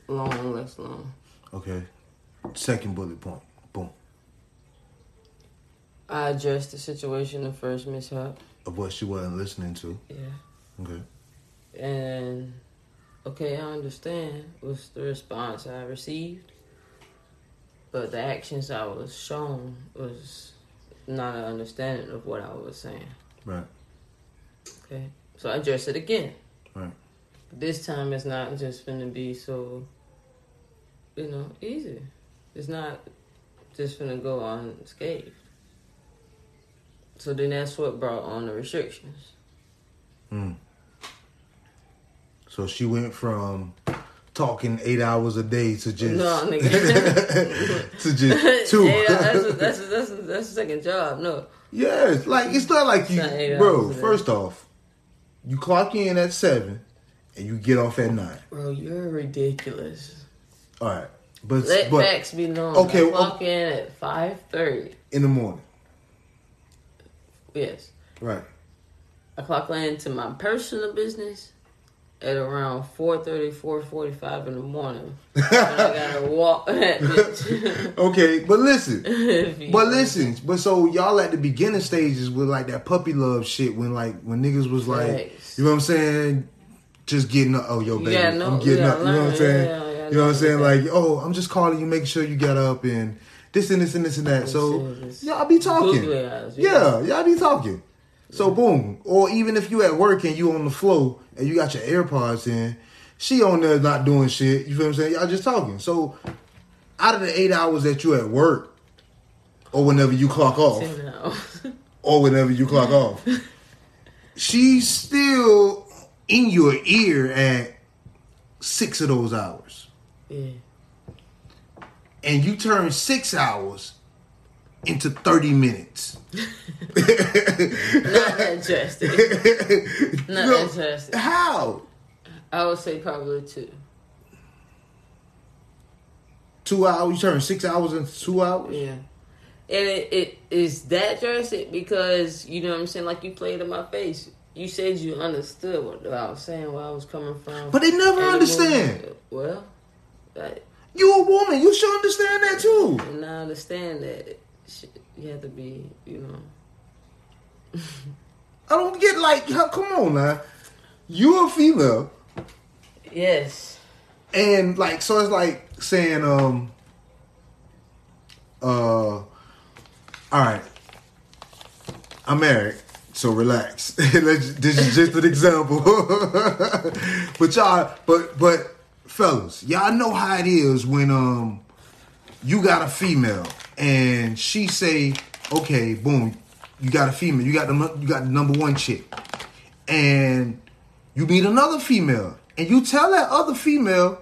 long and less long. Okay. Second bullet point. Boom. I addressed the situation, the first mishap. Of what she wasn't listening to. Yeah. Okay. And okay, I understand was the response I received, but the actions I was shown was not an understanding of what I was saying. Right. Okay, so I addressed it again. Right. This time it's not just gonna be so, you know, easy. It's not just gonna go unscathed. So then that's what brought on the restrictions. Mm. So she went from talking eight hours a day to just No, *laughs* nigga. *laughs* to just two. yeah, that's a, that's a, that's a, that's a second job. No, Yes, like it's not like you, not bro. hours a day. First off, you clock in at seven and you get off at nine. bro, you're ridiculous. All right, but Let but facts be known. Okay, I clock in at five thirty. in the morning, Yes, right? I clock into my personal business at around 4.30, 4.45 in the morning. I gotta *laughs* walk *laughs* that bitch. *laughs* Okay, but listen, but listen, but so y'all at the beginning stages with like that puppy love shit when like when niggas was like, Facts. you know what I'm saying? Just getting up, oh yo baby, gotta know- I'm getting up. You know what I'm saying? yeah, yeah, you know what I'm saying? Like, oh, I'm just calling you, making sure you get up and this and this and this and that. So y'all be talking. Yeah, y'all be talking. So boom, or even if you at work and you on the flow and you got your AirPods in, she on there not doing shit. You feel what I'm saying? Y'all just talking. So out of the eight hours that you at work, or whenever you clock off, *laughs* or whenever you clock off, *laughs* she's still in your ear at six of those hours, yeah. and you turn six hours into thirty minutes. *laughs* *laughs* Not that drastic. Not No, that drastic. How? I would say probably two. two hours. You turn six hours into two hours. Yeah. And it, it is that drastic because you know what I'm saying, like you played in my face. You said you understood what I was saying, where I was coming from. But they never And the understand. movie- Well, I, You a woman. You should understand that too. and I understand that shit, you have to be, you know. *laughs* I don't get like, come on now. You a female, Yes. and like, so it's like saying, um, uh, all right, I'm married, so relax. *laughs* This is just an example. *laughs* but y'all, but but fellas, y'all know how it is when um you got a female and she say, okay, boom, you got a female, you got the you got the number one chick, and you meet another female, and you tell that other female,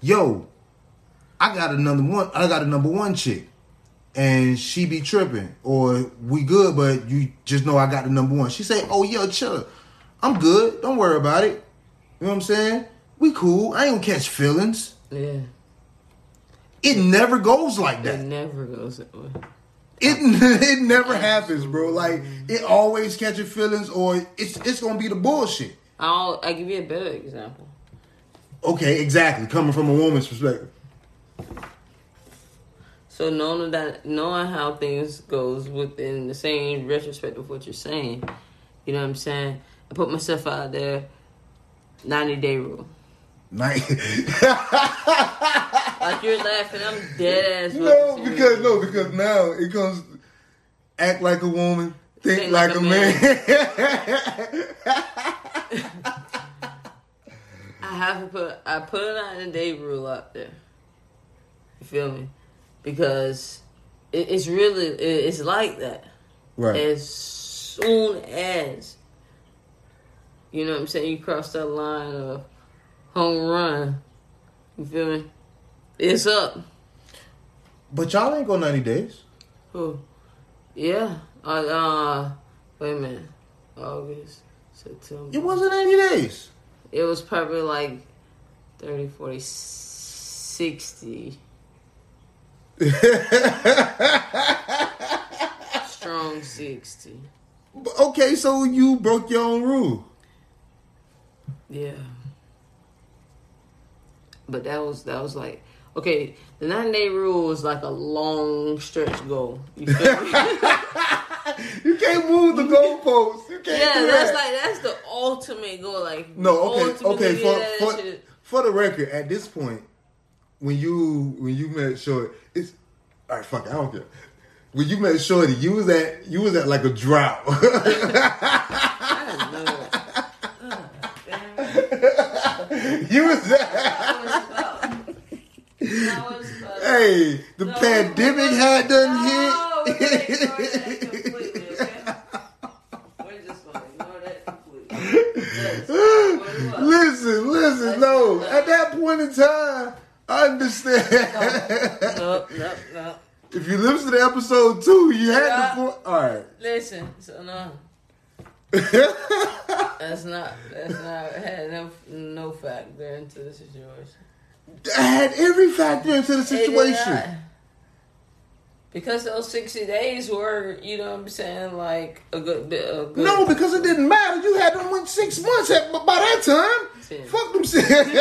yo, I got another one, I got a number one chick. And she be tripping, or we good, but you just know I got the number one. She say, "Oh yeah, chill. I'm good. Don't worry about it. You know what I'm saying? We cool. I ain't gonna catch feelings. Yeah. It never goes like that It never goes that way. It *laughs* it never happens, bro. Like it always catching feelings, or it's it's gonna be the bullshit. I'll I give you a better example. Okay, exactly. Coming from a woman's perspective. So knowing that knowing how things goes within the same retrospect of what you're saying, you know what I'm saying? I put myself out there, ninety day rule. Night. *laughs* Like you're laughing, I'm dead ass. no, because no, because now it comes act like a woman, think, Think like, like a a man. *laughs* I have to put I put a ninety day rule out there. You feel me? Because it, it's really it, it's like that. right. as soon as you know what I'm saying, you cross that line of home run, you feel me? It's up. But y'all ain't go 90 days. Who? Yeah. Uh, uh wait a minute. August, September. It wasn't 90 days. It was probably like 30, 40, 60. *laughs* Strong 60. Okay, so you broke your own rule. Yeah. But that was that was like okay, the nine day rule was like a long stretch goal. You? *laughs* You can't move the goalposts. You can't yeah, that's that. like that's the ultimate goal. Like No, okay, okay. For for, shit- for the record, at this point, when you when you met Shorty, it's all right. Fuck it, I don't care. When you met Shorty, you was at you was at like a drought. I didn't know it. Damn it. you was at, *laughs* That was about- that was about- hey, the No, pandemic had done No, hit. *laughs* we're gonna ignore that completely, okay? We're just gonna ignore that completely. That's what it listen, listen, no. At that point in time, I understand. Nope, nope, nope. if you listen to episode two, you had Yeah. to. Put, all right. Listen, so no. *laughs* That's not. That's not. Had no no factor into the situation. I had every factor into the situation. Because those sixty days were, you know, what I'm saying, like a good bit. A good, No, because it didn't matter. You had them win six months at, by that time. Ten. Fuck them *laughs* *laughs* shit.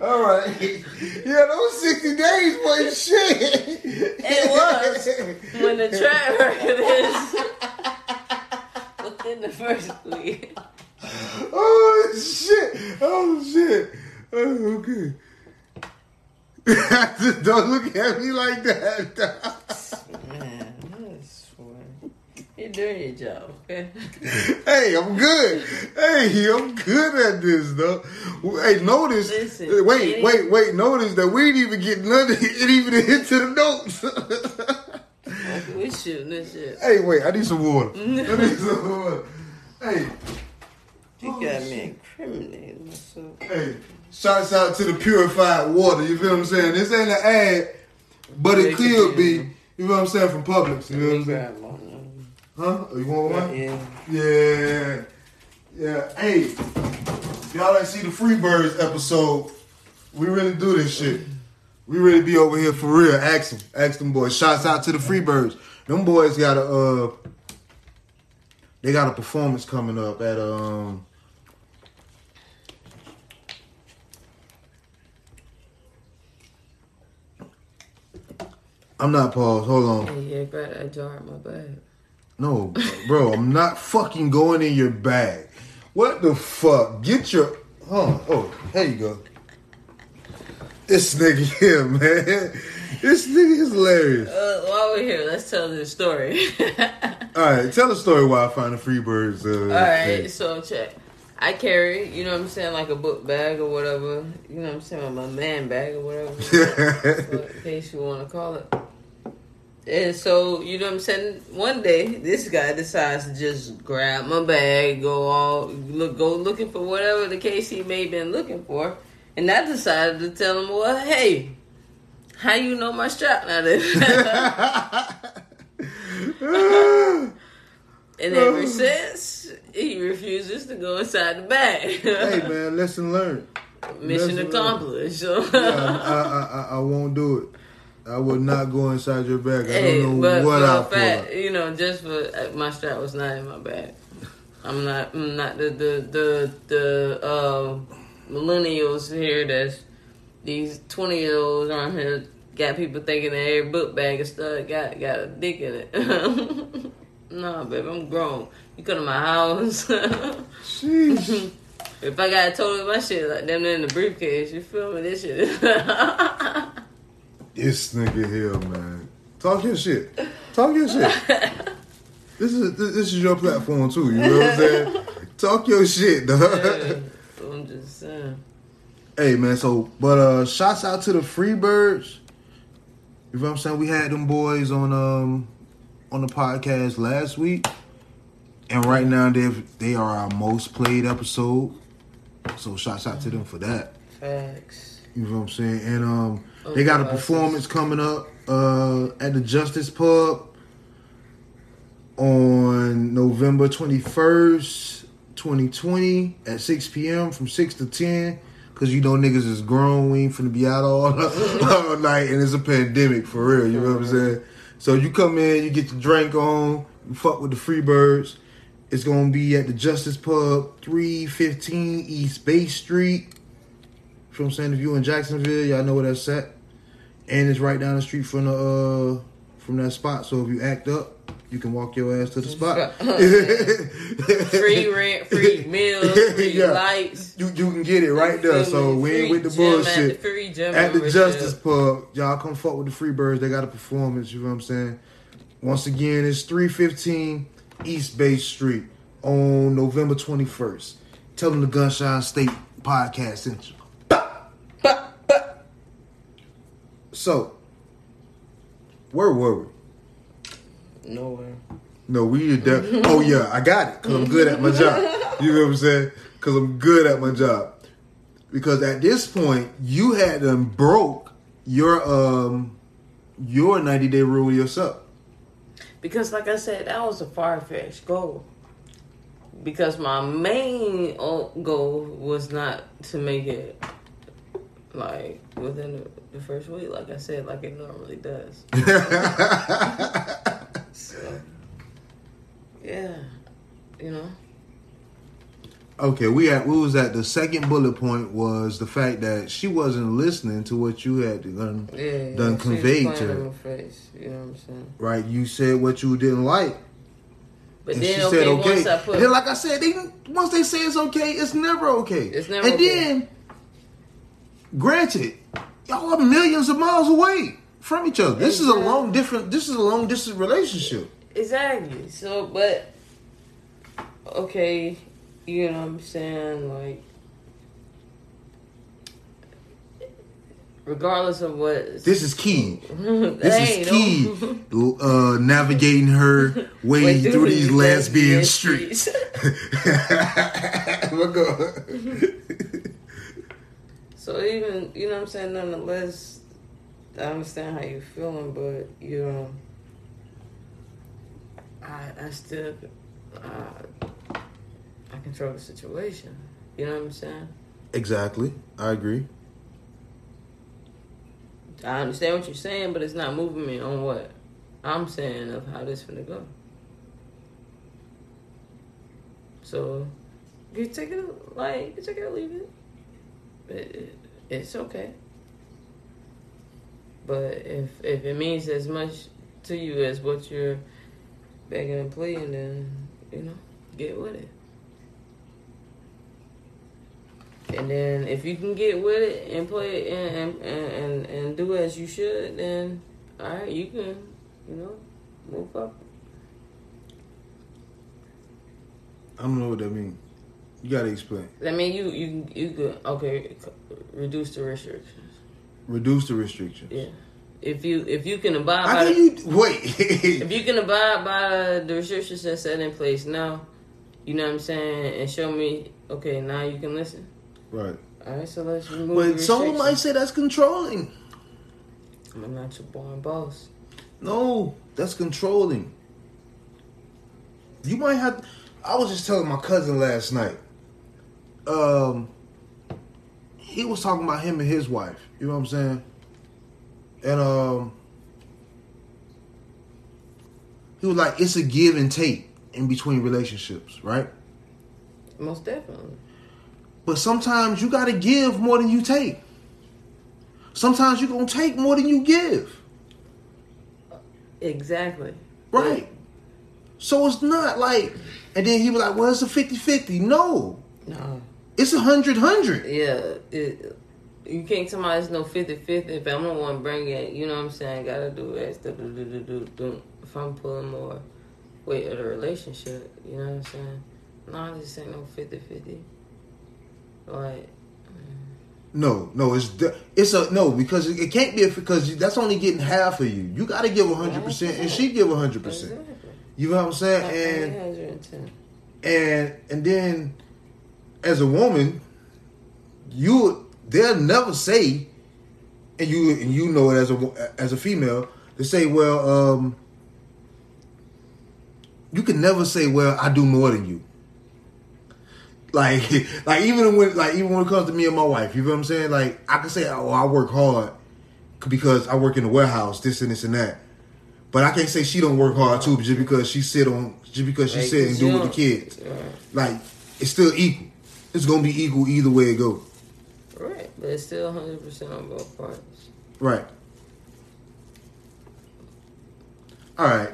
All right. Yeah, those 60 days wasn't shit. It was when the track record is within the first week. Oh, shit. Oh, shit. Oh, okay. *laughs* Don't look at me like that. Man, I swear. You're doing your job, okay? *laughs* Hey, I'm good. Hey, I'm good at this, though. Hey, notice. Listen, wait, it wait, wait. Notice that we didn't even get none of it *laughs* even into the notes. We shooting this shit. hey, wait. I need some water. *laughs* I need some water. Hey, You got me incriminating myself. hey. Shouts out to the purified water. You feel what I'm saying? This ain't an ad, but it could be. You know what I'm saying? From Publix. You know what I'm saying? Grab one. Huh? Oh, you want one? Yeah. Yeah. Yeah. Hey. Y'all ain't see the Freebirds episode, we really do this shit. We really be over here for real. Ask them. Ask them boys. Shouts out to the Freebirds. Them boys got a uh they got a performance coming up at um I'm not paused. Hold on. Hey, yeah, got a jar in my bag. No, bro, I'm not fucking going in your bag. What the fuck? Get your. Huh? Oh, here you go. This nigga here, *laughs* man. This nigga is hilarious. Uh, while we're here, let's tell this story. *laughs* All right, tell the story why I found the Freebirds. Uh, All right, thing. so check. I carry, you know what I'm saying, like a book bag or whatever. You know what I'm saying, my man bag or whatever, *laughs* in case you want to call it. And so, you know what I'm saying. One day, this guy decides to just grab my bag, go all look, go looking for whatever the case he may have been looking for, and I decided to tell him, "Well, hey, how you know my strap in?" *laughs* and ever since, he refuses to go inside the bag. hey, man, lesson learned. *laughs* Mission Lesson accomplished. So. Yeah, I, I, I, I won't do it. I would not go inside your bag. I Hey, don't know but what I fact, pull. you know, just for uh, my strap was not in my bag. I'm not. I'm not the the the the uh, millennials here. That's these twenty year olds on here got people thinking that every book bag of stuff got got a dick in it. *laughs* nah, baby, I'm grown. You come to my house. *laughs* If I got told my shit like them in the briefcase, you feel me? This shit. *laughs* This nigga here, man. Talk your shit. Talk your shit. *laughs* This is this, is your platform too. You know what I'm saying? *laughs* Talk your shit, dog. Yeah, I'm just saying. Hey man, so but uh shouts out to the Freebirds. You know what I'm saying? We had them boys on um on the podcast last week. And right now they they are our most played episode. So shouts out to them for that. Facts. You know what I'm saying? And um they got a performance coming up uh at the Justice Pub on November 21st, 2020 at 6 p.m. from 6 to 10. Cause you know niggas is grown, we ain't finna be out all, *laughs* all night, and it's a pandemic for real. You know what I'm saying? So you come in, you get your drink on, you fuck with the Freebirds. It's gonna be at the Justice Pub, 315 East Bay Street. You know what I'm saying? If you in Jacksonville, y'all know where that's at. And it's right down the street from the uh from that spot. So if you act up, you can walk your ass to the spot. *laughs* *laughs* free rent, free *laughs* meals, free Yeah. lights. You you can get it right there. So we ain't with the bullshit. At the free gym At the. Justice Pub, y'all come fuck with the Freebirds. They got a performance. You know what I'm saying? Once again, it's 315 East Bay Street on November 21st. Tell them the Gunshine State podcast sent you. So, where were we? Nowhere. No, we de- Oh yeah, I got it because I'm good at my job. You know what I'm saying? Because I'm good at my job. Because at this point, you had them broke your um your 90 day rule yourself. Because, like I said, that was a far fetched goal. Because my main goal was not to make it like within the, the first week, like I said, like it normally does. *laughs* so, yeah, you know. Okay, we at we was at the second bullet point was the fact that she wasn't listening to what you had done Yeah, done conveyed to her. face. You know what I'm saying? Right? You said what you didn't like. But And then, she okay, said okay. once I put, then, like I said, they once they say it's okay, it's never okay. It's never And okay. then, granted, y'all are millions of miles away from each other. This is a long different. This is a long distance relationship. Exactly. So, but okay, you know what I'm saying? Like, regardless of what. This is key. this *laughs* This is key. uh, navigating her *laughs* way through these lesbian streets. *laughs* Go. So even you know what I'm saying. Nonetheless, I understand how you're feeling, but you know, I I still uh, I control the situation. You know what I'm saying? Exactly. I agree. I understand what you're saying, but it's not moving me on what I'm saying of how this finna go. So you take it like you take it or leave it. It- It's okay. But if if it means as much to you as what you're begging and pleading, then you know get with it. And then if you can get with it and play it and and, and, and, do as you should, then all right, you can, you know, move up. I don't know what that means. You gotta explain. I mean, you you you could okay reduce the restrictions. Reduce the restrictions. Yeah, if you if you can abide How by can the, you wait? *laughs* if you can abide by the restrictions that's set in place now, you know what I'm saying, and show me okay now you can listen. right. All right, so let's remove. But someone might say that's controlling. I'm not your boring boss. No, that's controlling. You might have. I was just telling my cousin last night. Um, he was talking about him and his wife. You know what I'm saying? And um, he was like, "It's a give and take in between relationships, right?" Most definitely. But sometimes you got to give more than you take. Sometimes you're gonna take more than you give. Exactly. Right. So it's not like, and then he was like, well, it's a 50 50. No, No. It's a 100 100. Yeah. It, you can't tell me it's no 50 50 if I'm the one bringing it. You know what I'm saying? Gotta do do. If I'm pulling more weight of the relationship, you know what I'm saying? No, this ain't no 50 50. Like, mm. No, no, it's it's a no because it, it can't be because that's only getting half of you. You got to give 100% and she give 100%. You know what I'm saying? And and and then as a woman, you they'll never say and you and you know it as a as a female to say, well, um you can never say, well, I do more than you. Like, *laughs* like even when, like even when it comes to me and my wife, you know what I'm saying? Like, I can say, oh, I work hard because I work in the warehouse, this and this and that. But I can't say she don't work hard too, just because she sit on, just because she Like, sit and do with the kids. Right. Like, it's still equal. It's gonna be equal either way it go. right. But it's still 100% on both parties. Right. All right.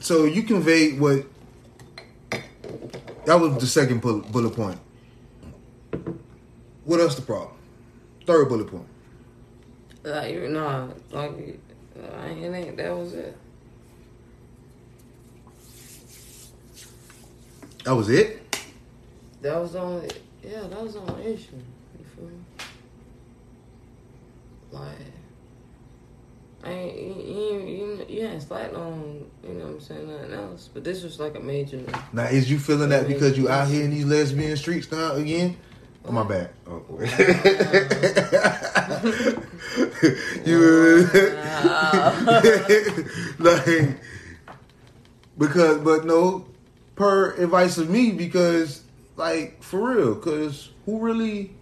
So you conveyed what. That was the second bullet, point. What else the problem? Third bullet point. Like, you nah, like, I ain't, it ain't, that was it. That was it. That was the only, yeah, that was only issue. You feel me? Like, I ain't, you, you, you, slacking on, you know what I'm saying, nothing else. But this was like a major. Now, is you feeling that because you out here in these lesbian streets now again? Oh, my bad. Oh. boy. *laughs* you *laughs* like because, but no, per advice of me because like for real, because who really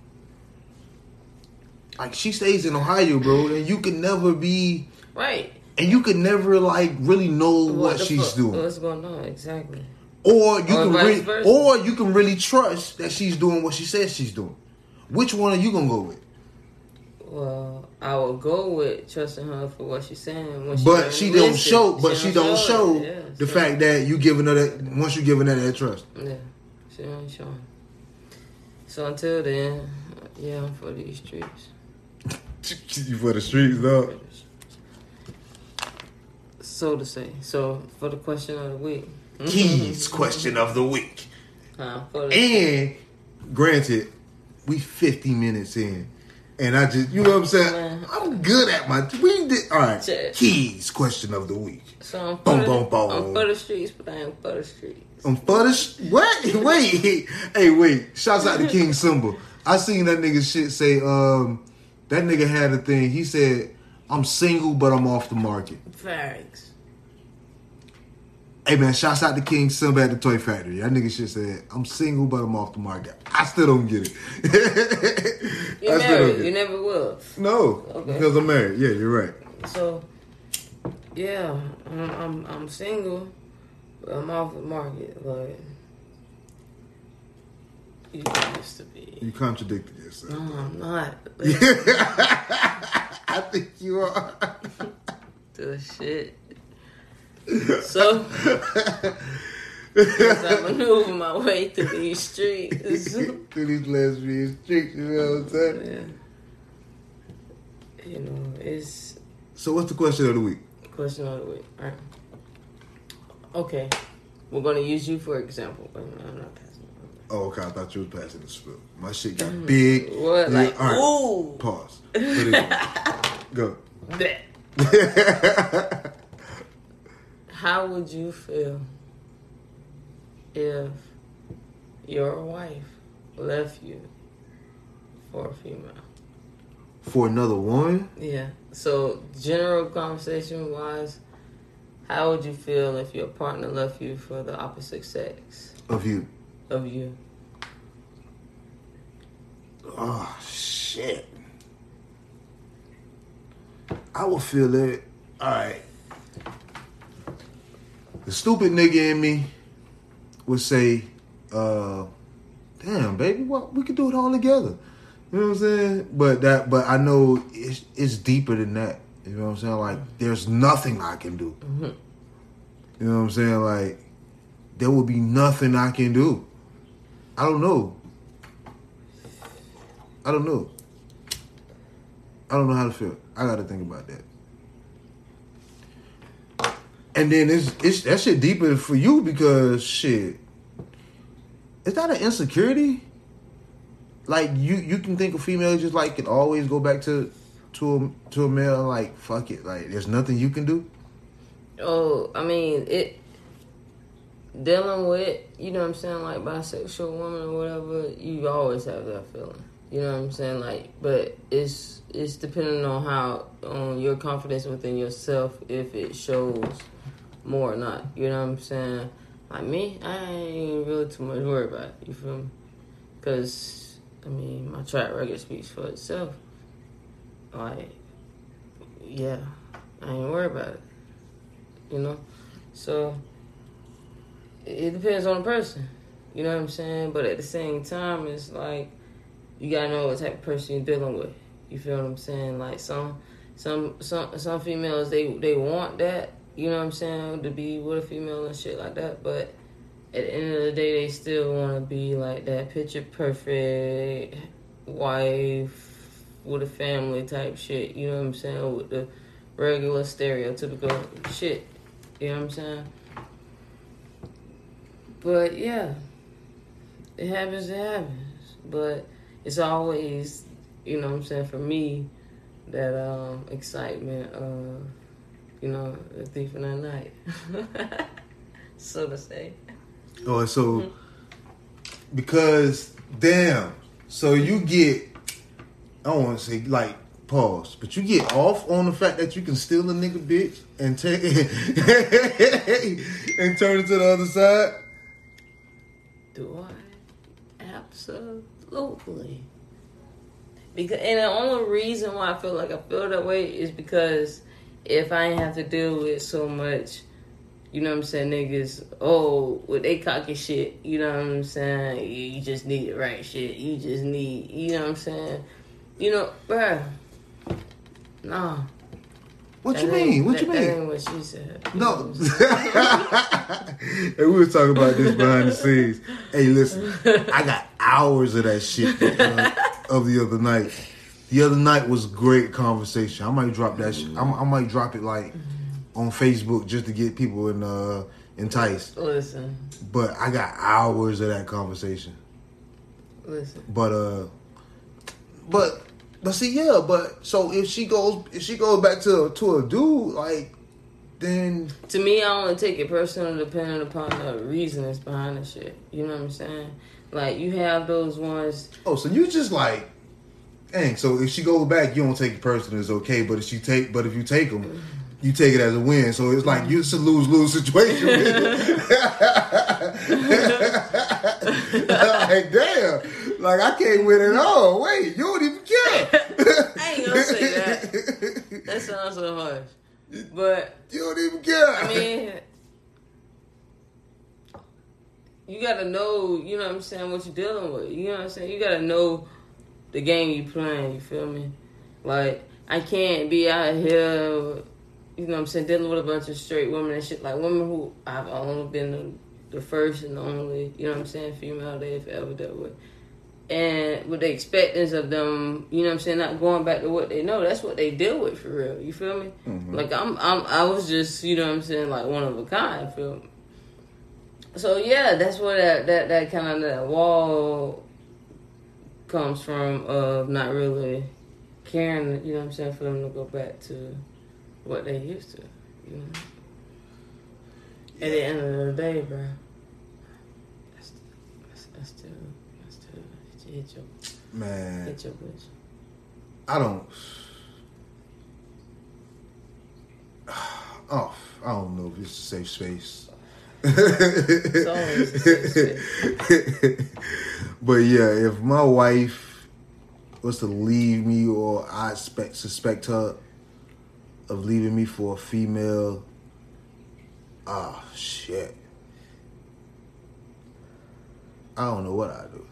like she stays in Ohio, bro, and you can never be Right. and you can never like really know what, the she's fuck- doing. What's going on? Exactly. Or you Or can versa. or you can really trust that she's doing what she says she's doing. Which one are you gonna go with? Well, I will go with trusting her for what she's saying. When she But she don't listen. show. But she don't show it. Yeah, the so- fact that you giving her that once you giving her that trust. Yeah, she ain't showing. So until then, yeah, I'm for these streets. *laughs* you for the streets, though. So to say. So for the question of the week. *laughs* Keys question of the week. Uh, And granted, we fifty minutes in, and I just you know what I'm saying. Man. I'm good at my. We did all right. Check. Keys question of the week. so I'm for, Boom, the, boom, boom. I'm for the streets, but I ain't for the streets. I'm for the sh- what? *laughs* Wait, hey, wait! Shouts out to King Simba. I seen that nigga shit say. Um, that nigga had a thing. He said, "I'm single, but I'm off the market." Facts. Hey man, shouts out to King Simba at the Toy Factory. That nigga shit said, I'm single but I'm off the market. I still don't get it. *laughs* You're married. get You never will. No, Okay. because I'm married. Yeah, you're right. So, yeah, I'm I'm, I'm single, I'm off the market. Like you used to be. You contradicted yourself. No, I'm not. *laughs* I think you are. *laughs* the shit. *laughs* So, as I maneuver my way through these streets, Through these lesbian streets, you know what I'm saying? yeah, you know, it's So what's the question of the week? question of the week. All right. Okay, we're gonna use you for example. but I'm not passing. Oh, okay. I thought you were passing the spill. My shit got big. Mm. What? Yeah, Like, right. ooh. Pause. *laughs* Go. *laughs* How would you feel if your wife left you for a female? For another woman? Yeah. So, general conversation wise, how would you feel if your partner left you for the opposite sex Of you. of you? Oh shit. I would feel it. Alright. The stupid nigga in me would say, uh, damn, baby, what we could do it all together. You know what I'm saying? But that but I know it's it's deeper than that. You know what I'm saying? Like there's nothing I can do. Mm-hmm. You know what I'm saying? Like there will be nothing I can do. I don't know. I don't know. I don't know how to feel. I got to think about that. And then it's it's that shit deeper for you because shit. Is that an insecurity? Like you you can think a female just like can always go back to to a to a male like fuck it like there's nothing you can do. Oh, I mean, it dealing with, you know what I'm saying, like bisexual woman or whatever, you always have that feeling. You know what I'm saying? Like, but it's it's depending on how on your confidence within yourself if it shows more or not. You know what I'm saying? Like me, I ain't really too much worried about it. You feel me? Because I mean, my track record speaks for itself. Like, yeah, I ain't worried about it you know. So it depends on the person, you know what I'm saying. But at the same time, it's like you gotta know what type of person you're dealing with. You feel what I'm saying? Like some some some some females they they want that, you know what I'm saying, to be with a female and shit like that. But at the end of the day, they still want to be like that picture perfect wife with a family type shit. You know what I'm saying? With the regular stereotypical shit. You know what I'm saying? But yeah, it happens, it happens. But it's always, you know what I'm saying, for me, that um, excitement of, you know, the thief in the night. *laughs* so to say. Oh, so because damn, so you get I don't want to say like pause, but you get off on the fact that you can steal a nigga bitch and take *laughs* and turn it to the other side. Do I? Absolutely. Because and the only reason why I feel like I feel that way is because if I ain't have to deal with so much, you know what I'm saying, niggas, oh, with they cocky shit, you know what I'm saying? You, you just need the right shit. You just need, you know what I'm saying? You know, bruh. Nah. What that you mean? What that, you That mean? ain't what she said. No. *laughs* and we were talking about this behind the scenes. Hey, listen, I got hours of that shit uh, of the other night. The other night was great conversation. I might drop that shit. I, I might drop it like on Facebook just to get people in, uh, enticed. Listen, But I got hours of that conversation. listen. But uh, but but see, yeah. But so if she goes, if she goes back to to a dude, like then To me, I only take it personal depending upon the reasons behind the shit. You know what I'm saying? Like, you have those ones, oh, so you just like, dang. So if she goes back, you don't take it personal. It's okay. But if she take, but if you take them, you take it as a win. So it's like you a lose lose situation. *laughs* *laughs* like damn, like I can't win at all. Wait, you don't even care. *laughs* I ain't gonna say that. That sounds so harsh. But you don't even care. I mean, you gotta know, you know what I'm saying, what you're dealing with. You know what I'm saying? You gotta know the game you playing, you feel me? Like, I can't be out here, you know what I'm saying, dealing with a bunch of straight women and shit. Like, women who I've only been the, the first and only, you know what I'm saying, female they've ever dealt with. And with the expectance of them, you know what I'm saying, not going back to what they know, that's what they deal with for real. You feel me? Mm-hmm. Like I'm, I'm, I was just, you know what I'm saying, like one of a kind. Feel me? So yeah, that's where that that that kind of that wall comes from of not really caring. You know what I'm saying for them to go back to what they used to. You know. At the end of the day, bro. That's that's, that's still that's still hit your Man, hit your bitch. I don't. *sighs* Oh, I don't know if it's a safe space. It's always a safe *laughs* but yeah, if my wife was to leave me, or I expect suspect her of leaving me for a female, ah shit, I don't know what I do.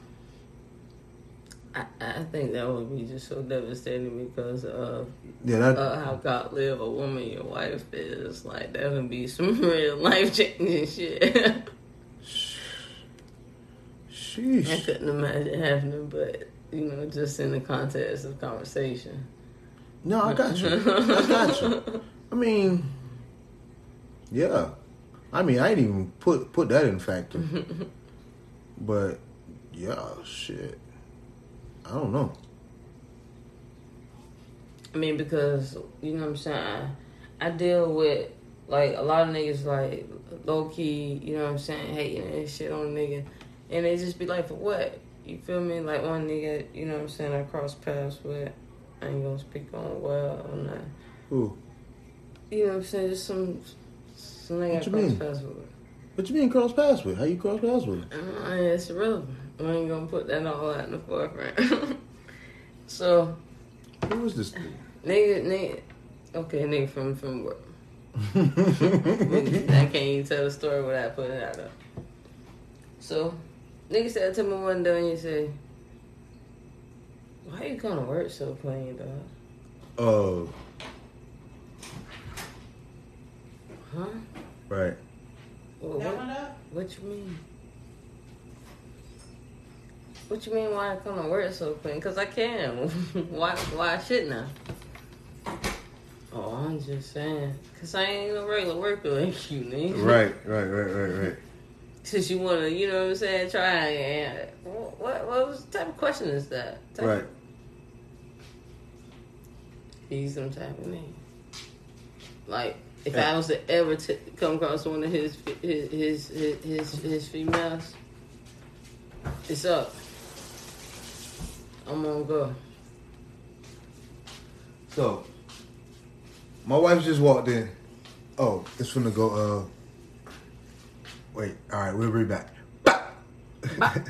I, I think that would be just so devastating because of Yeah, that uh, how God live a woman your wife is. Like that would be some *laughs* real life changing shit. sheesh. I couldn't imagine happening, but you know, just in the context of conversation. No, I got you. I got you. I mean, yeah. I mean, I didn't even put put that in factor. *laughs* but yeah, shit. I don't know. I mean, because you know what I'm saying. I, I deal with like a lot of niggas like low key. You know what I'm saying, hating and shit on a nigga, and they just be like, for what? You feel me? Like one nigga, you know what I'm saying. I cross paths with. I ain't gonna speak on well or not. Ooh, You know what I'm saying? Just some some nigga What I cross paths with. what you mean cross paths with? How you cross paths with? Uh, it's irrelevant. I ain't gonna put that all out in the forefront. *laughs* so Who is this? dude? nigga, nigga, okay, nigga from from work. *laughs* I can't even tell the story without putting it out there. So, nigga said to me one day and you say, "Why you gonna work so clean, dog? Oh, Huh? right. Well, what, what you mean? What you mean? Why I come to work so clean? Cause I can. *laughs* why? Why shouldn't I? Oh, I'm just saying. Cause I ain't no regular worker *laughs* like you, nigga. Right, right, right, right, right. Since you wanna, you know what I'm saying, try and what? What was type of question is that? Type Right. He's some type of nigga. Like, if Yeah. I was to ever t- come across one of his his his his, his, his females, it's up. I'm gonna go. So, my wife just walked in. Oh, it's gonna go. Uh, wait. All right, we'll be back. *laughs*